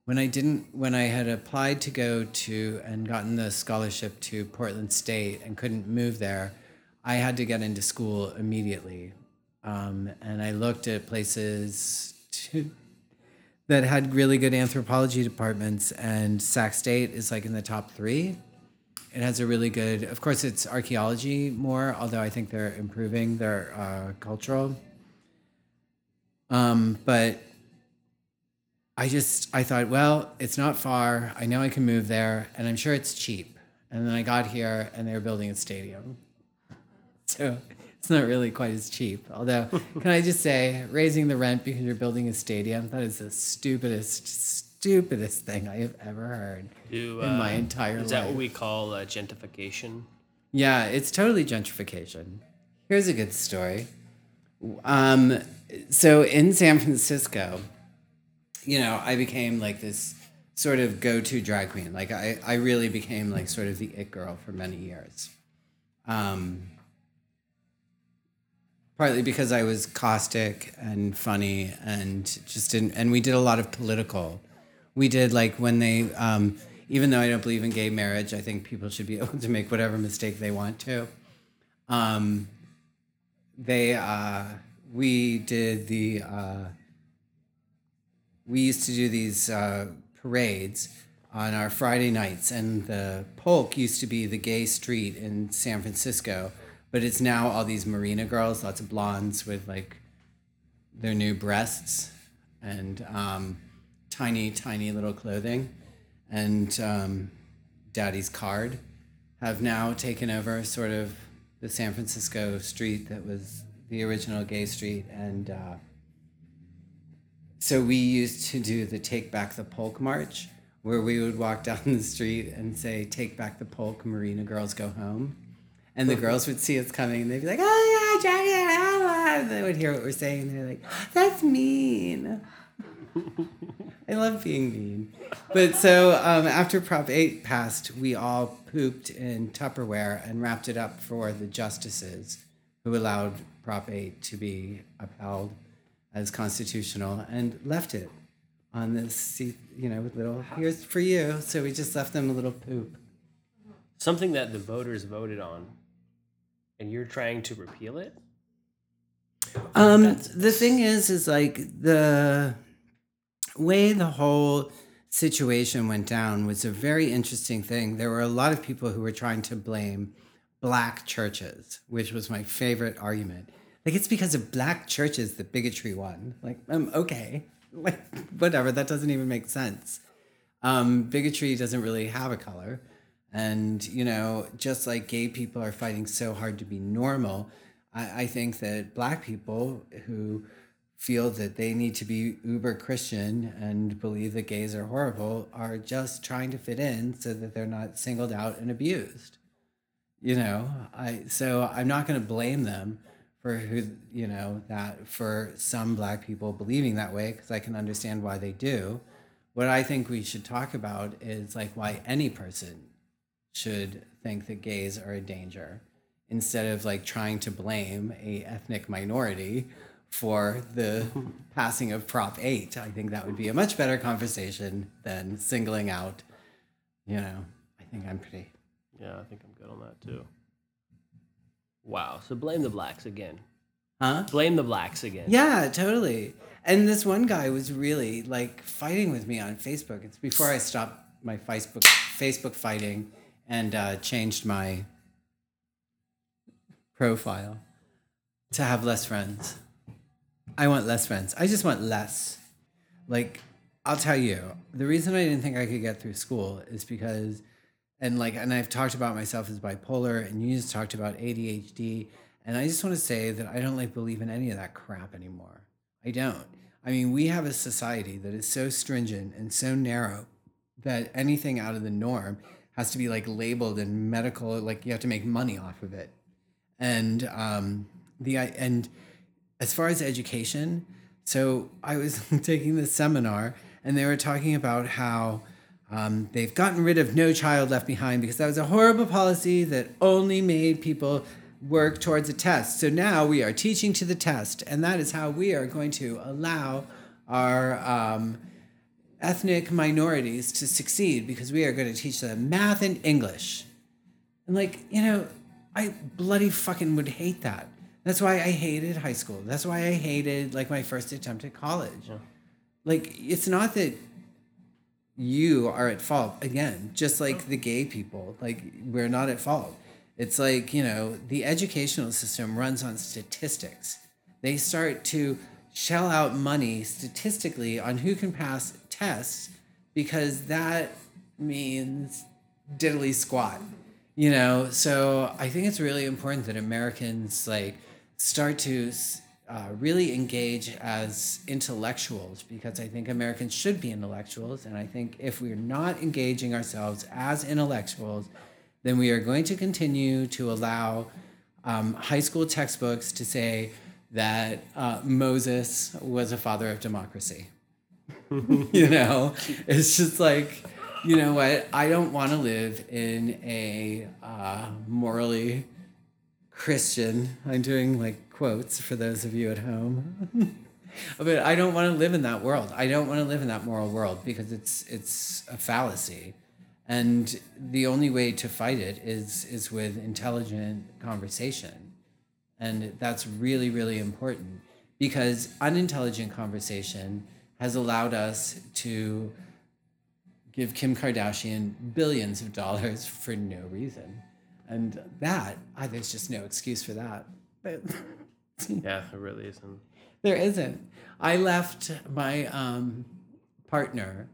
when I didn't, when I had applied to go to and gotten the scholarship to Portland State and couldn't move there, I had to get into school immediately. Um, and I looked at places to, that had really good anthropology departments, and Sac State is like in the top three. It has a really good, of course, it's archaeology more, although I think they're improving their uh, cultural. Um, but I just, I thought, well, it's not far. I know I can move there, and I'm sure it's cheap. And then I got here, and they were building a stadium. So it's not really quite as cheap. Although, can I just say, raising the rent because you're building a stadium, that is the stupidest, stupidest thing I have ever heard Do, in my uh, entire Is life. that what we call uh, gentrification? Yeah, it's totally gentrification. Here's a good story. Um, so in San Francisco, you know, I became like this sort of go-to drag queen. Like I, I really became like sort of the it girl for many years. Um, partly because I was caustic and funny and just didn't, and we did a lot of political. We did like when they, um, even though I don't believe in gay marriage, I think people should be able to make whatever mistake they want to. Um, they, uh, we did the, uh, we used to do these uh, parades on our Friday nights, and the Polk used to be the gay street in San Francisco, but it's now all these Marina girls, lots of blondes with like their new breasts and um, tiny, tiny little clothing, and um, Daddy's card have now taken over sort of the San Francisco street that was the original gay street, and. Uh, so we used to do the Take Back the Polk March, where we would walk down the street and say, Take back the polk, Marina girls go home. And the girls would see us coming and they'd be like, Oh, yeah, Jackie, ah," and they would hear what we're saying. And they're like, That's mean. I love being mean. But so um, after Prop 8 passed, we all pooped in Tupperware and wrapped it up for the justices who allowed Prop 8 to be upheld as constitutional and left it on this seat, you know, with little, here's for you. So we just left them a little poop. Something that the voters voted on, and you're trying to repeal it? Um, the thing is, is like the way the whole situation went down was a very interesting thing. There were a lot of people who were trying to blame black churches, which was my favorite argument. Like it's because of black churches that bigotry won. Like, um, okay, like whatever. That doesn't even make sense. Um, bigotry doesn't really have a color, and you know, just like gay people are fighting so hard to be normal, I, I think that black people who feel that they need to be uber Christian and believe that gays are horrible are just trying to fit in so that they're not singled out and abused. You know, I so I'm not going to blame them for who you know that for some black people believing that way because I can understand why they do. What I think we should talk about is like why any person should think that gays are a danger instead of like trying to blame a ethnic minority for the passing of Prop 8. I think that would be a much better conversation than singling out, you know, I think I'm pretty. Yeah, I think I'm good on that too. Wow. So blame the blacks again. Huh? Blame the blacks again. Yeah, totally. And this one guy was really like fighting with me on Facebook. It's before I stopped my Facebook Facebook fighting and uh, changed my profile to have less friends. I want less friends. I just want less. Like, I'll tell you, the reason I didn't think I could get through school is because, and like, and I've talked about myself as bipolar, and you just talked about ADHD, and I just want to say that I don't like believe in any of that crap anymore. I don't. I mean, we have a society that is so stringent and so narrow that anything out of the norm has to be like labeled and medical, like you have to make money off of it. And um, the and as far as education, so I was taking this seminar and they were talking about how um, they've gotten rid of No Child Left Behind because that was a horrible policy that only made people work towards a test. So now we are teaching to the test, and that is how we are going to allow our um, ethnic minorities to succeed because we are going to teach them math and English. And like, you know, I bloody fucking would hate that. That's why I hated high school. That's why I hated like my first attempt at college. Like, it's not that you are at fault again, just like the gay people. Like, we're not at fault. It's like, you know, the educational system runs on statistics. They start to shell out money statistically on who can pass tests because that means diddly squat you know? So i think it's really important that americans like start to uh, really engage as intellectuals because i think americans should be intellectuals. And i think if we're not engaging ourselves as intellectuals then we are going to continue to allow um, high school textbooks to say that uh, moses was a father of democracy. You know? It's just like you know what? I don't want to live in a uh, morally christian i'm doing like quotes for those of you at home. But i don't want to live in that world. I don't want to live in that moral world because it's it's a fallacy. And the only way to fight it is is with intelligent conversation and that's really really important because unintelligent conversation has allowed us to give Kim Kardashian billions of dollars for no reason. And that, ah, there's just no excuse for that. But Yeah, there really isn't. there isn't. I left my um, partner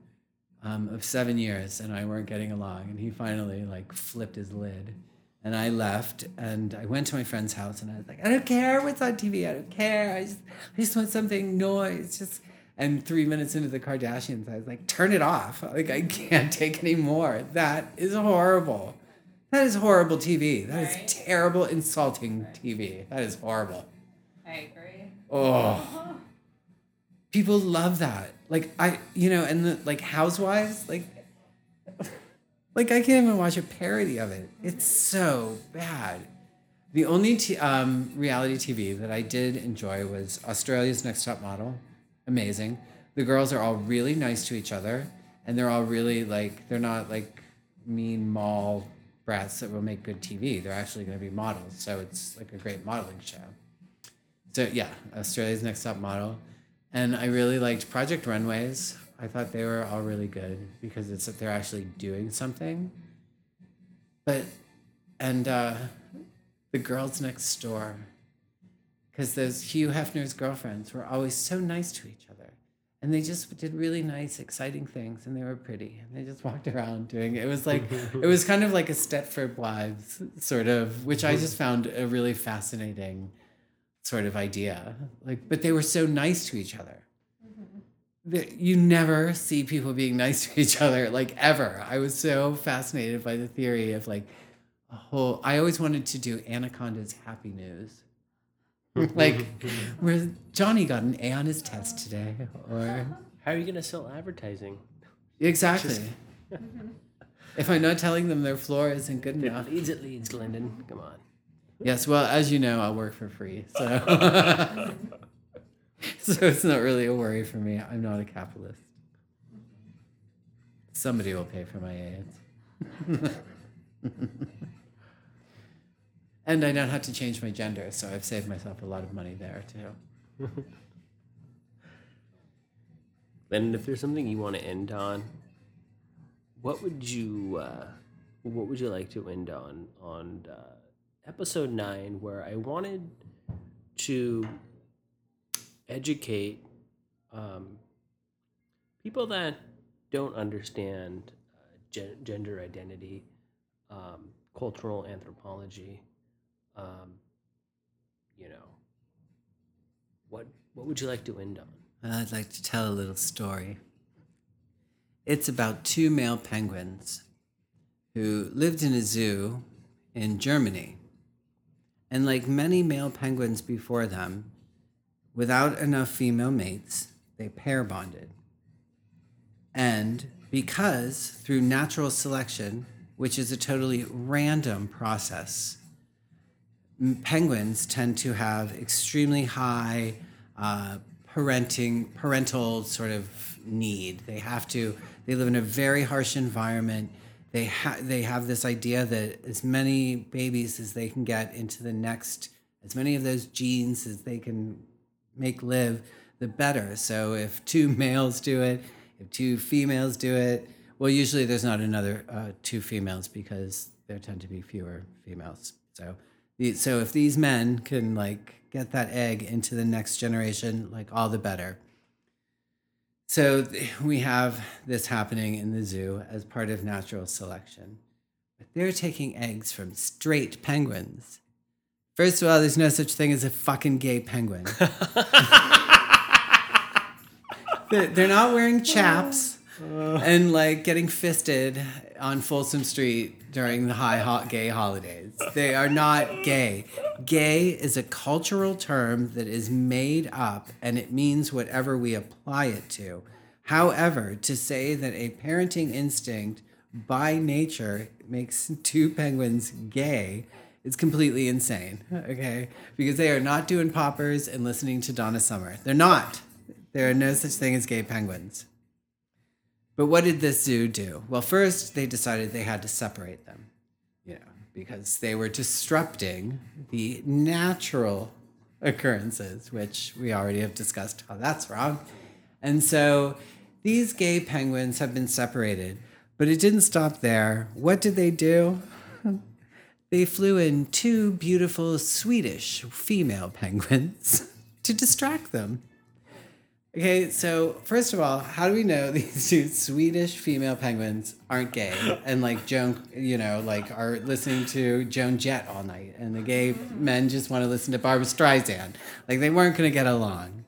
um, of seven years and I weren't getting along. And he finally like flipped his lid. And I left and I went to my friend's house and I was like, I don't care what's on TV. I don't care. I just, I just want something noise. Just and three minutes into the Kardashians, I was like, turn it off. Like I can't take any more. That is horrible. That is horrible TV. That is Right. terrible, insulting TV. That is horrible. I agree. Oh. People love that. Like I, you know, and the like Housewives, like, like I can't even watch a parody of it. It's so bad. The only t- um, reality TV that I did enjoy was Australia's Next Top Model. Amazing. The girls are all really nice to each other, and they're all really like they're not like mean mall brats that will make good TV. They're actually going to be models, so it's like a great modeling show. So yeah, Australia's Next Top Model, and I really liked Project Runways. I thought they were all really good because it's that they're actually doing something. But and uh, the girls next door, because those Hugh Hefner's girlfriends were always so nice to each other, and they just did really nice, exciting things, and they were pretty, and they just walked around doing it. It was like it was kind of like a Stepford Wives sort of, which I just found a really fascinating sort of idea. Like, but they were so nice to each other. You never see people being nice to each other, like ever. I was so fascinated by the theory of like a whole. I always wanted to do Anaconda's Happy News, like where Johnny got an A on his test today, or How are you gonna sell advertising? exactly. if I'm not telling them their floor isn't good enough, it leads, it leads, Glendon. Come on. Yes, well, as you know, I'll work for free, so so it's not really a worry for me. I'm not a capitalist. Somebody will pay for my AIDS. and I don't have to change my gender, so I've saved myself a lot of money there too. And if there's something you want to end on, what would you uh, what would you like to end on on uh, episode nine, where I wanted to educate um, people that don't understand uh, gen- gender identity, um, cultural anthropology. Um, you know, what what would you like to end on? I'd like to tell a little story. It's about two male penguins who lived in a zoo in Germany. And like many male penguins before them, without enough female mates, they pair bonded. And because through natural selection, which is a totally random process, penguins tend to have extremely high uh, parenting parental sort of need. They have to. They live in a very harsh environment. They ha- they have this idea that as many babies as they can get into the next, as many of those genes as they can make live, the better. So if two males do it, if two females do it, well, usually there's not another uh, two females because there tend to be fewer females. So, so if these men can like get that egg into the next generation, like all the better. So we have this happening in the zoo as part of natural selection. But they're taking eggs from straight penguins. First of all, there's no such thing as a fucking gay penguin. they're, they're not wearing chaps uh. and like getting fisted on Folsom Street during the high hot gay holidays. They are not gay. Gay is a cultural term that is made up and it means whatever we apply it to. However, to say that a parenting instinct by nature makes two penguins gay is completely insane. Okay? Because they are not doing poppers and listening to Donna Summer. They're not. There are no such thing as gay penguins. But what did this zoo do? Well, first they decided they had to separate them, you know, because they were disrupting the natural occurrences, which we already have discussed how that's wrong. And so these gay penguins have been separated, but it didn't stop there. What did they do? They flew in two beautiful Swedish female penguins to distract them. Okay, so first of all, how do we know these two Swedish female penguins aren't gay and like Joan, you know, like are listening to Joan Jett all night, and the gay men just want to listen to Barbra Streisand? Like they weren't going to get along,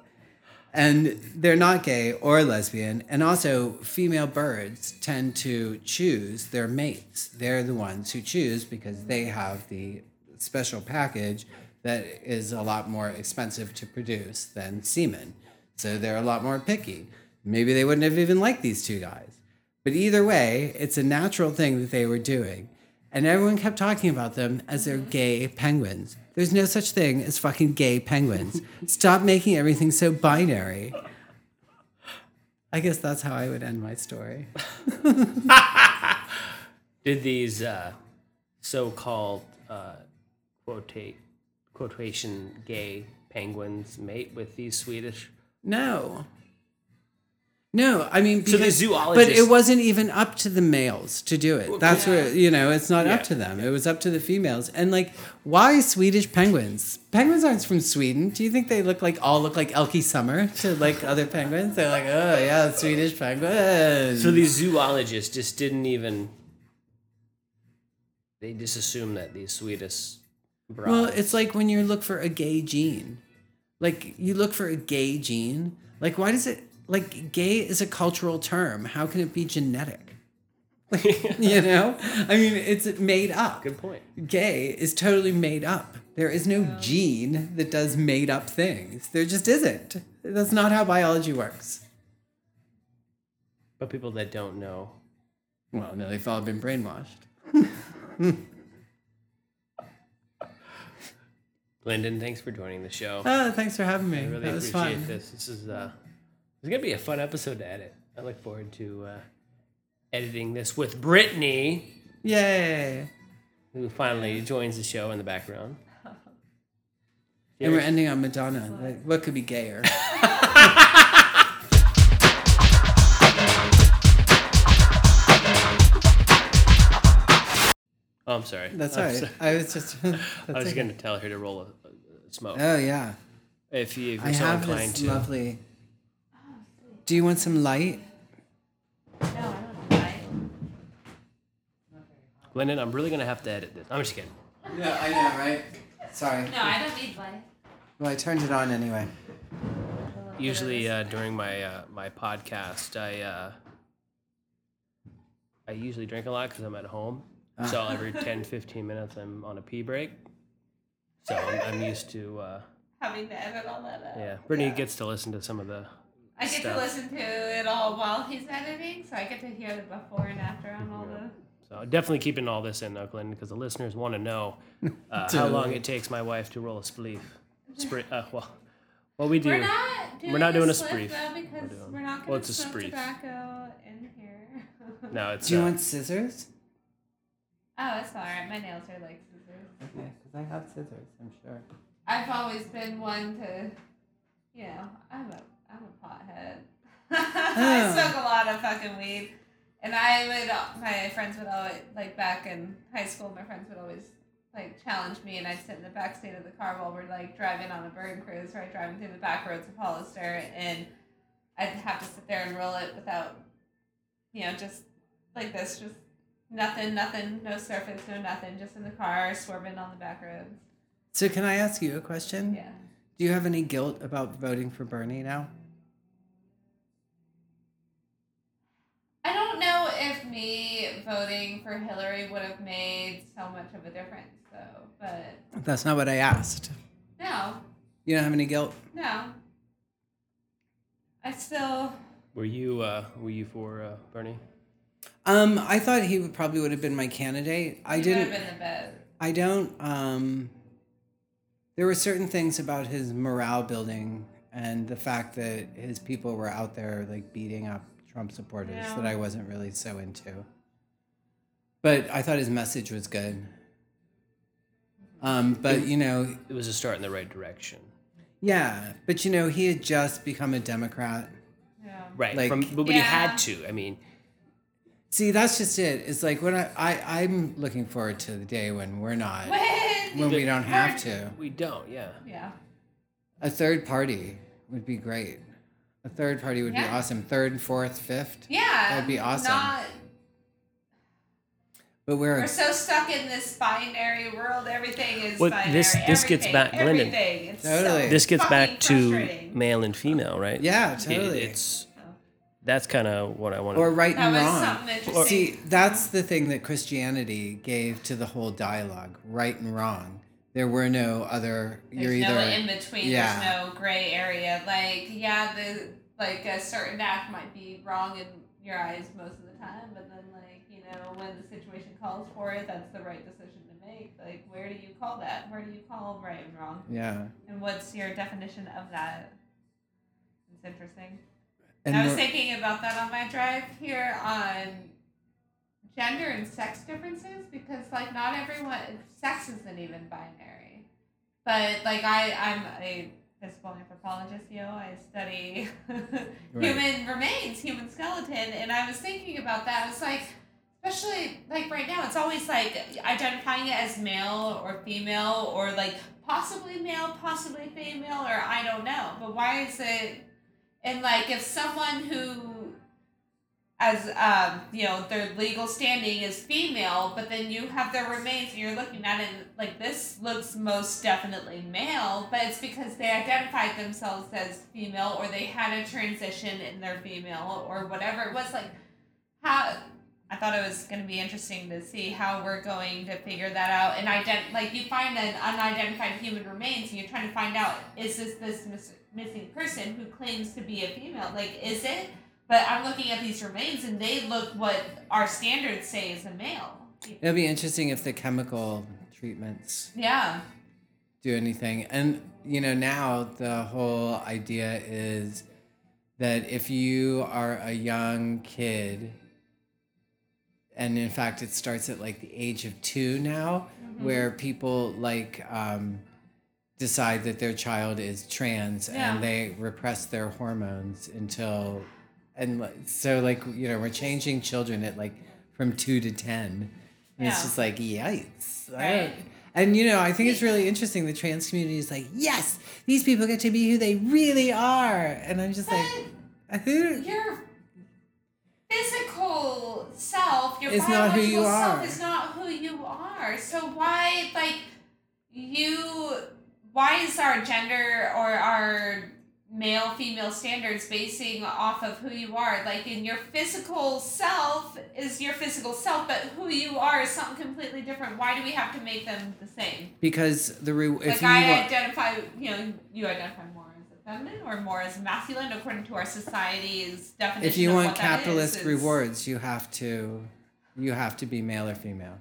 and they're not gay or lesbian. And also, female birds tend to choose their mates. They're the ones who choose because they have the special package that is a lot more expensive to produce than semen. So they're a lot more picky. Maybe they wouldn't have even liked these two guys. But either way, it's a natural thing that they were doing. And everyone kept talking about them as their gay penguins. There's no such thing as fucking gay penguins. Stop making everything so binary. I guess that's how I would end my story. Did these uh, so-called uh, quotate quotation gay penguins mate with these Swedish? No. No, I mean, So the because, zoologist- but it wasn't even up to the males to do it. That's yeah. where you know it's not Yeah. up to them. It was up to the females. And like, why Swedish penguins? Penguins aren't from Sweden. Do you think they look like all look like Elke Sommer to like other penguins? They're like, oh yeah, Swedish penguins. So these zoologists just didn't even. They just assume that these Swedish. Well, it's like when you look for a gay gene. Like you look for a gay gene. Like why does it like gay is a cultural term. How can it be genetic? you know? I mean, it's made up. good point. Gay is totally made up. There is no gene that does made up things. There just isn't. That's not how biology works. But people that don't know, Well, no, they've all been brainwashed. Glendon, thanks for joining the show. Oh, thanks for having me. I really that was appreciate fun. this. This is uh, it's gonna be a fun episode to edit. I look forward to uh, editing this with Brittany, Yay! who finally joins the show in the background. And we're ending on Madonna. Like, what could be gayer? Oh, I'm sorry. That's I'm all right. sorry. I was just. I was okay. gonna tell her to roll a, a smoke Oh yeah, if, you, if you're so have inclined this to. lovely. Do you want some light? No, I don't know. I- Glendon, I'm really gonna have to edit this. I'm just kidding. Yeah, I know, right? Sorry. No, I don't need light. Well, I turned it on anyway. Usually uh, during my uh, my podcast, I uh, I usually drink a lot because I'm at home. So every 10, 15 minutes, I'm on a pee break. So I'm, I'm used to uh, Having to edit all that out. yeah. Brittany gets to listen to some of the I get stuff. to listen to it all while he's editing, so I get to hear the before and after on all the. So definitely keeping all this in, Oakland, because the listeners want to know uh, how long it takes my wife to roll a spleef. Spri- uh, well, well, we do. We're not doing, We're not doing a split, spreef. though because doing- we're, not well, going it's to a smoke spreef. tobacco in here. No, it's Do you uh, want scissors? Oh, it's all right. My nails are like scissors. Okay, because I have scissors. I'm sure. I've always been one to, you know, I'm a I'm a pothead. I smoke a lot of fucking weed, and I would my friends would always like back in high school. My friends would always like challenge me, and I'd sit in the back seat of the car while we're like driving on a bird cruise, right, driving through the back roads of Hollister, and I'd have to sit there and roll it without, you know, just like this, just nothing, nothing, no surface, no nothing, just in the car, swerving on the back roads. So, can I ask you a question? Yeah. Do you have any guilt about voting for Bernie now? Me voting for Hillary would have made so much of a difference, though. But That's not what I asked. no, You don't have any guilt? no. I still. Were you uh, were you for uh, Bernie? Um, I thought he would probably would have been my candidate. I didn't. Have been the best. I don't. Um, there were certain things about his morale building and the fact that his people were out there like beating up Trump supporters Yeah. that I wasn't really so into. But I thought his message was good. Um, but you know, It was a start in the right direction. yeah. But you know, he had just become a Democrat. Yeah. Right. Like- From, but he Yeah. had to. I mean, See, that's just it. It's like when I, I I'm looking forward to the day when we're not When? when we don't have to. we don't. Yeah. Yeah. A third party would be great. A third party would be awesome. Third, fourth, fifth. Yeah. That'd be awesome. Not, But we're we're so stuck in this binary world. Everything is Well, binary. this- this gets back- Glendon. Everything. It's Totally. So This gets back to male and female, right? yeah, It- totally. it's that's kind of what I want or to. right That and was wrong. something. See, that's the thing that Christianity gave to the whole dialogue, right and wrong. There were no other. you're There's either no in between. yeah. There's no gray area. Like yeah, the like a certain act might be wrong in your eyes most of the time, but then like you know when the situation calls for it, that's the right decision to make. Like where do you call that? Where do you call right and wrong? yeah. And what's your definition of that? It's interesting. And I was thinking about that on my drive here on gender and sex differences because like not everyone sex isn't even binary. But like I I'm a physical anthropologist, you know, I study human remains, human skeleton, and I was thinking about that. It's like especially like right now, it's always like identifying it as male or female or like possibly male, possibly female, or I don't know. But why is it and like if someone who as um, you know, their legal standing is female, but then you have their remains and you're looking at it like this looks most definitely male, but it's because they identified themselves as female or they had a transition in their female or whatever. It was like how I thought it was going to be interesting to see how we're going to figure that out. And ident- like you find an unidentified human remains and you're trying to find out is this this mis- missing person who claims to be a female? Like is it but I'm looking at these remains and they look what our standards say is a male. It'll be interesting if the chemical treatments Yeah. do anything. And you know, now the whole idea is that if you are a young kid, and in fact, it starts at like the age of two now, where people like um, decide that their child is trans Yeah. and they repress their hormones until, and so like you know, we're changing children at like from two to ten, and it's just like yikes. Right. And you know, I think it's really interesting. The trans community is like, yes, these people get to be who they really are, and I'm just like, uh, who? Your physical self, your It's not who you biological self are. is not who you are. So why, like, you, why is our gender or our male female standards basing off of who you are? Like, in your physical self is your physical self, but who you are is something completely different. Why do we have to make them the same? Because the re- if like you I want, identify, you know, you identify more as a feminine or more as masculine according to our society's definition. if you want capitalist is, is- rewards, you have to, you have to be male or female.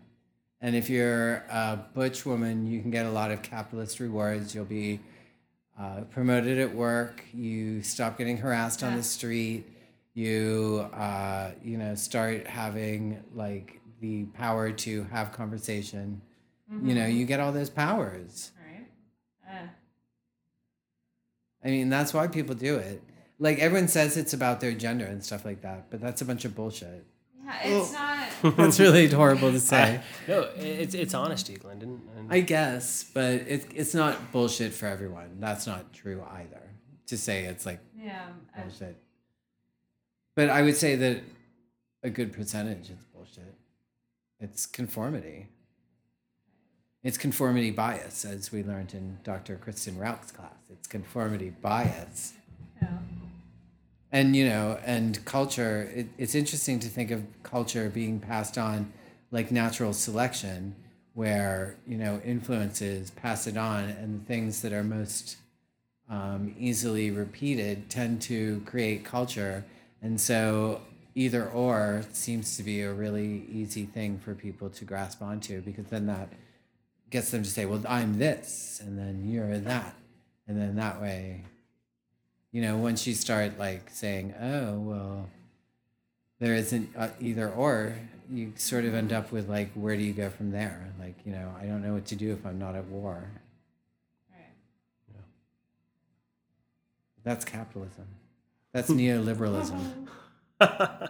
And if you're a butch woman, you can get a lot of capitalist rewards. You'll be uh, promoted at work. You stop getting harassed on the street. You, uh, you know, start having like the power to have conversation. You know, you get all those powers. Right. Uh, I mean, that's why people do it. Like everyone says it's about their gender and stuff like that, but that's a bunch of bullshit. Yeah, it's not. That's really horrible to say. No, it's it's honesty, Glendon. And I guess, but it, it's not bullshit for everyone. That's not true either. To say it's like Yeah. bullshit. But I would say that a good percentage is bullshit. It's conformity. It's conformity bias, as we learned in Dr. Kristen Rauch's class. It's conformity bias. yeah. And you know and culture it, it's interesting to think of culture being passed on like natural selection where you know influences pass it on and the things that are most um, easily repeated tend to create culture. And so either or seems to be a really easy thing for people to grasp onto because then that gets them to say well i'm this and then you're that and then that way you know, once you start like saying, oh, well, there isn't uh, either or, you sort of end up with like, where do you go from there? Like, you know, I don't know what to do if I'm not at war. Right. That's capitalism. That's neoliberalism.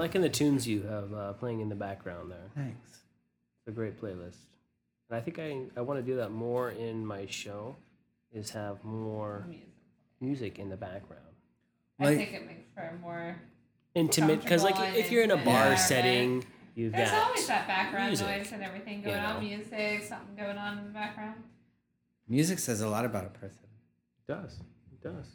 liking the tunes you have uh, playing in the background there. Thanks. It's a great playlist. And I think I, I want to do that more in my show, is have more Music. music in the background. I think it makes for a more. Intimate, because like if you're in a bar intimate setting, you've There's got always that background music, noise and everything going you on, music, something going on in the background. Music says a lot about a person. It does. It does.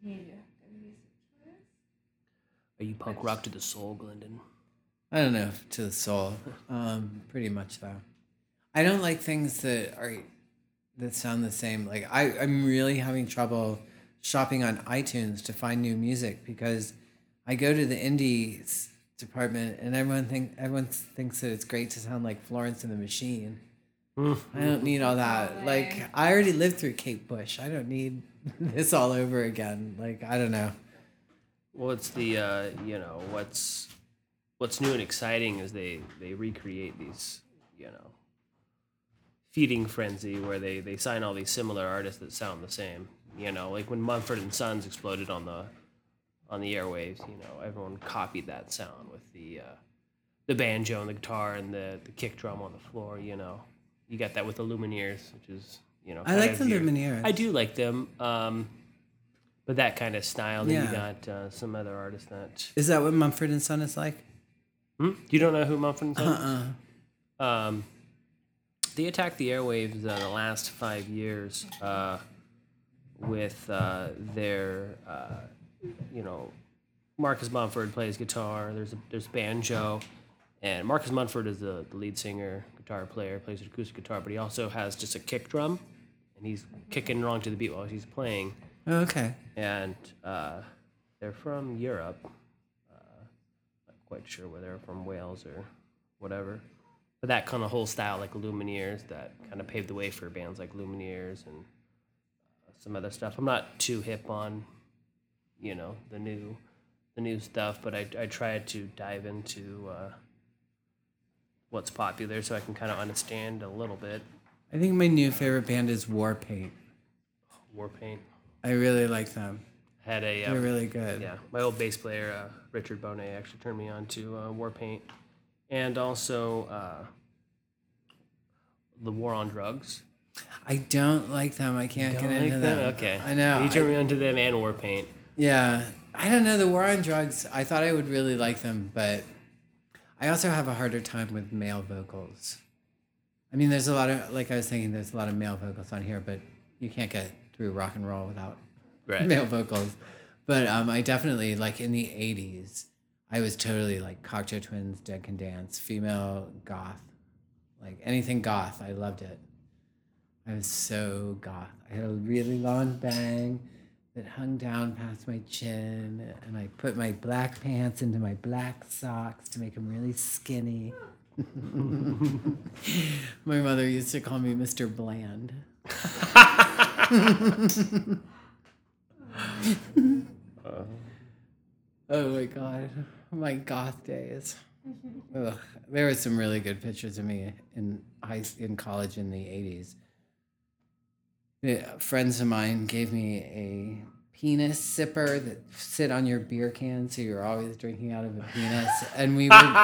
You do have good music choice. Are you punk rock to the soul, Glendon? I don't know, to the soul. Um, pretty much though. I don't like things that are that sound the same. Like I, I'm really having trouble shopping on iTunes to find new music because I go to the indies department and everyone think everyone thinks that it's great to sound like Florence and the Machine. I don't need all that. Like I already lived through Kate Bush. I don't need this all over again. Like I don't know. Well, it's the uh, you know what's what's new and exciting is they they recreate these you know feeding frenzy where they they sign all these similar artists that sound the same. You know, like when Mumford and Sons exploded on the on the airwaves. You know, everyone copied that sound with the uh, the banjo and the guitar and the the kick drum on the floor. You know, you got that with the Lumineers, which is you know. I like the your- Lumineers. I do like them. Um, but that kind of style. Then you got uh, some other artists that. Is that what Mumford and Son is like? Hmm? You don't know who Mumford and Sons? Uh-uh. Um, they attacked the airwaves uh, the last five years uh, with uh, their, uh, you know, Marcus Mumford plays guitar. There's a, there's banjo, and Marcus Mumford is the, the lead singer, guitar player, plays acoustic guitar, but he also has just a kick drum, and he's kicking along to the beat while he's playing. Oh, okay. And uh, they're from Europe, uh, not quite sure whether they're from Wales or whatever. But that kind of whole style, like Lumineers, that kind of paved the way for bands like Lumineers and uh, some other stuff. I'm not too hip on, you know, the new, the new stuff, but I I tried to dive into uh, what's popular so I can kind of understand a little bit. I think my new favorite band is Warpaint. Warpaint I really like them. had a They're uh, really good. Yeah, my old bass player uh, Richard Bonet actually turned me on to uh, Warpaint, and also uh, the War on Drugs. I don't like them. I can't Don't get like into them? them. Okay, I know. He I- turned me on to them and Warpaint. Yeah. I don't know. The war on drugs, I thought I would really like them, but I also have a harder time with male vocals. I mean, there's a lot of, like I was thinking, there's a lot of male vocals on here, but you can't get through rock and roll without Right. male vocals. But um, I definitely, like in the 80s, I was totally like Cocteau Twins, Dead Can Dance, female goth. Like anything goth, I loved it. I was so goth. I had a really long bang that hung down past my chin, and I put my black pants into my black socks to make them really skinny. my mother used to call me Mr. Bland. Uh-huh. oh my god, my goth days. Ugh. There were some really good pictures of me in high in college in the '80s. Yeah, friends of mine gave me a penis sipper that sit on your beer can, so you're always drinking out of a penis, and we would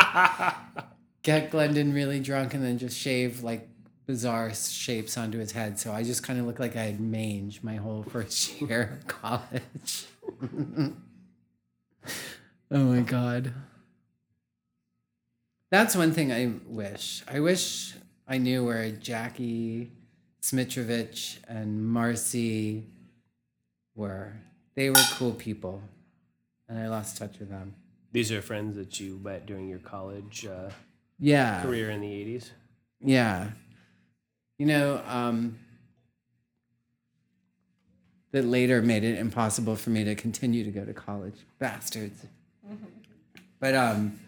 get Glendon really drunk and then just shave like bizarre shapes onto his head. So I just kind of looked like I had mange my whole first year of college. oh my god. That's one thing I wish. I wish I knew where Jackie Smitrovich and Marcy were. They were cool people, and I lost touch with them. These are friends that you met during your college uh, Yeah, career in the '80s. yeah. You know, um, that later made it impossible for me to continue to go to college. Bastards. But um,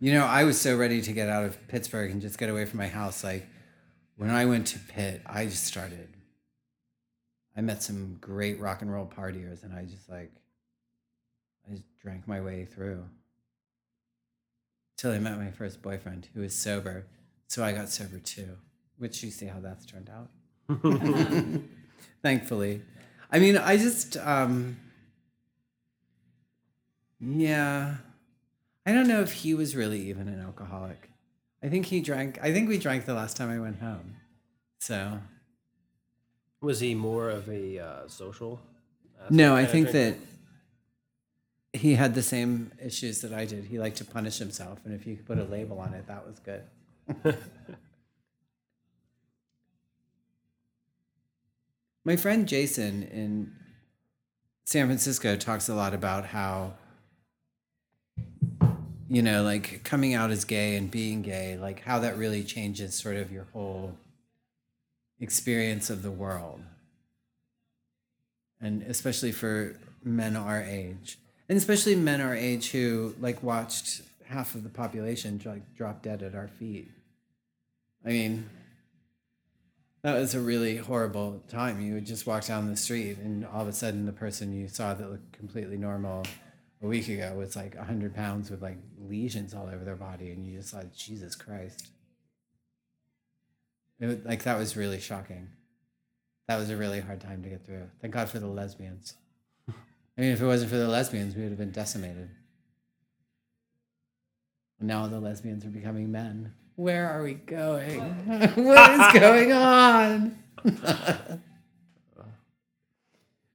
you know, I was so ready to get out of Pittsburgh and just get away from my house. Like when I went to Pitt, I just started. I met some great rock and roll partiers, and I just like, I just drank my way through. Till I met my first boyfriend, who was sober. So I got sober too, which you see how that's turned out. Thankfully. I mean, I just, um, yeah. I don't know if he was really even an alcoholic. I think he drank, I think we drank the last time I went home. So, Was he more of a uh, social? no, I think that he had the same issues that I did. He liked to punish himself. And if you could put a label on it, that was good. My friend Jason in San Francisco talks a lot about how, you know, like coming out as gay and being gay, like how that really changes sort of your whole experience of the world. And especially for men our age, and especially men our age who like watched half of the population like drop dead at our feet. I mean, that was a really horrible time. You would just walk down the street, and all of a sudden, the person you saw that looked completely normal a week ago was like 100 pounds with like lesions all over their body, and you just thought, Jesus Christ. It was, like, that was really shocking. That was a really hard time to get through. Thank God for the lesbians. I mean, if it wasn't for the lesbians, we would have been decimated. And now the lesbians are becoming men. Where are we going? what is going on?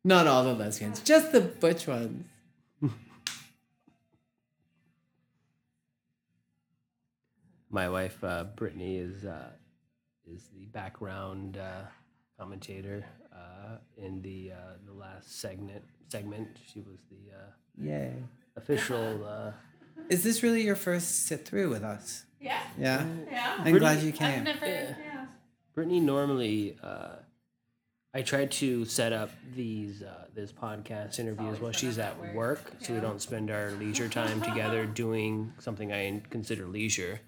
Not all the lesbians, just the butch ones. My wife, uh, Brittany, is uh, is the background uh, commentator uh, in the uh, the last segment. Segment. She was the uh, Yay. official. Uh, Is this really your first sit through with us? Yeah. Yeah. Yeah. I'm glad you I've came. never. Yeah. Brittany normally uh, I tried to set up these uh, this podcast interviews while she's at work, so we don't spend our leisure time together doing something I consider leisure.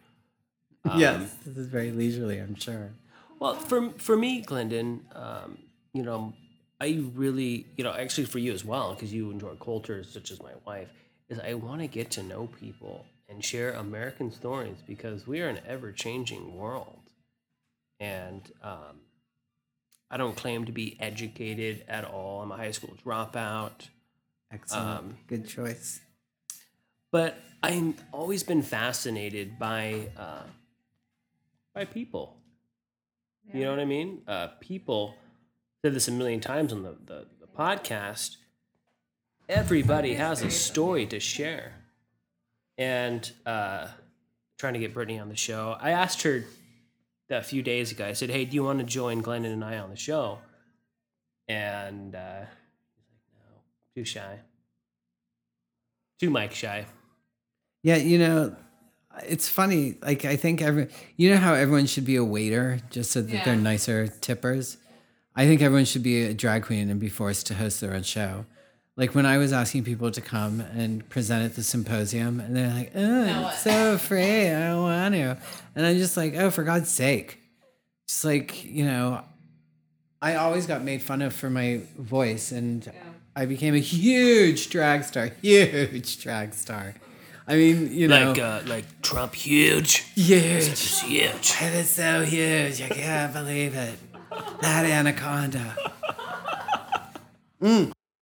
Yes, this is very leisurely, I'm sure. Well, for for me, Glendon, um, you know, I really, you know, actually for you as well, because you enjoy cultures such as my wife, is I want to get to know people and share American stories because we are an ever changing world, and um, I don't claim to be educated at all. I'm a high school dropout. Excellent. Um, Good choice. but I've always been fascinated by uh, by people. You know what I mean? Uh, people said this a million times on the, the, the podcast. Everybody has a story to share, and uh, trying to get Brittany on the show. I asked her a few days ago. I said, "Hey, do you want to join Glendon and I on the show?" And uh, like, "No, too shy, too mic shy." Yeah, you know, it's funny. Like I think every you know how everyone should be a waiter just so that they're nicer tippers. I think everyone should be a drag queen and be forced to host their own show. Like when I was asking people to come and present at the symposium, and they're like, "Oh, No. I'm so afraid. I don't want to," and I'm just like, "Oh, for God's sake!" Just like you know, I always got made fun of for my voice, and I became a huge drag star. Huge drag star. I mean, you know, Like uh, like Trump, huge, huge. It's huge. It is so huge. I can't believe it. That anaconda. Mm.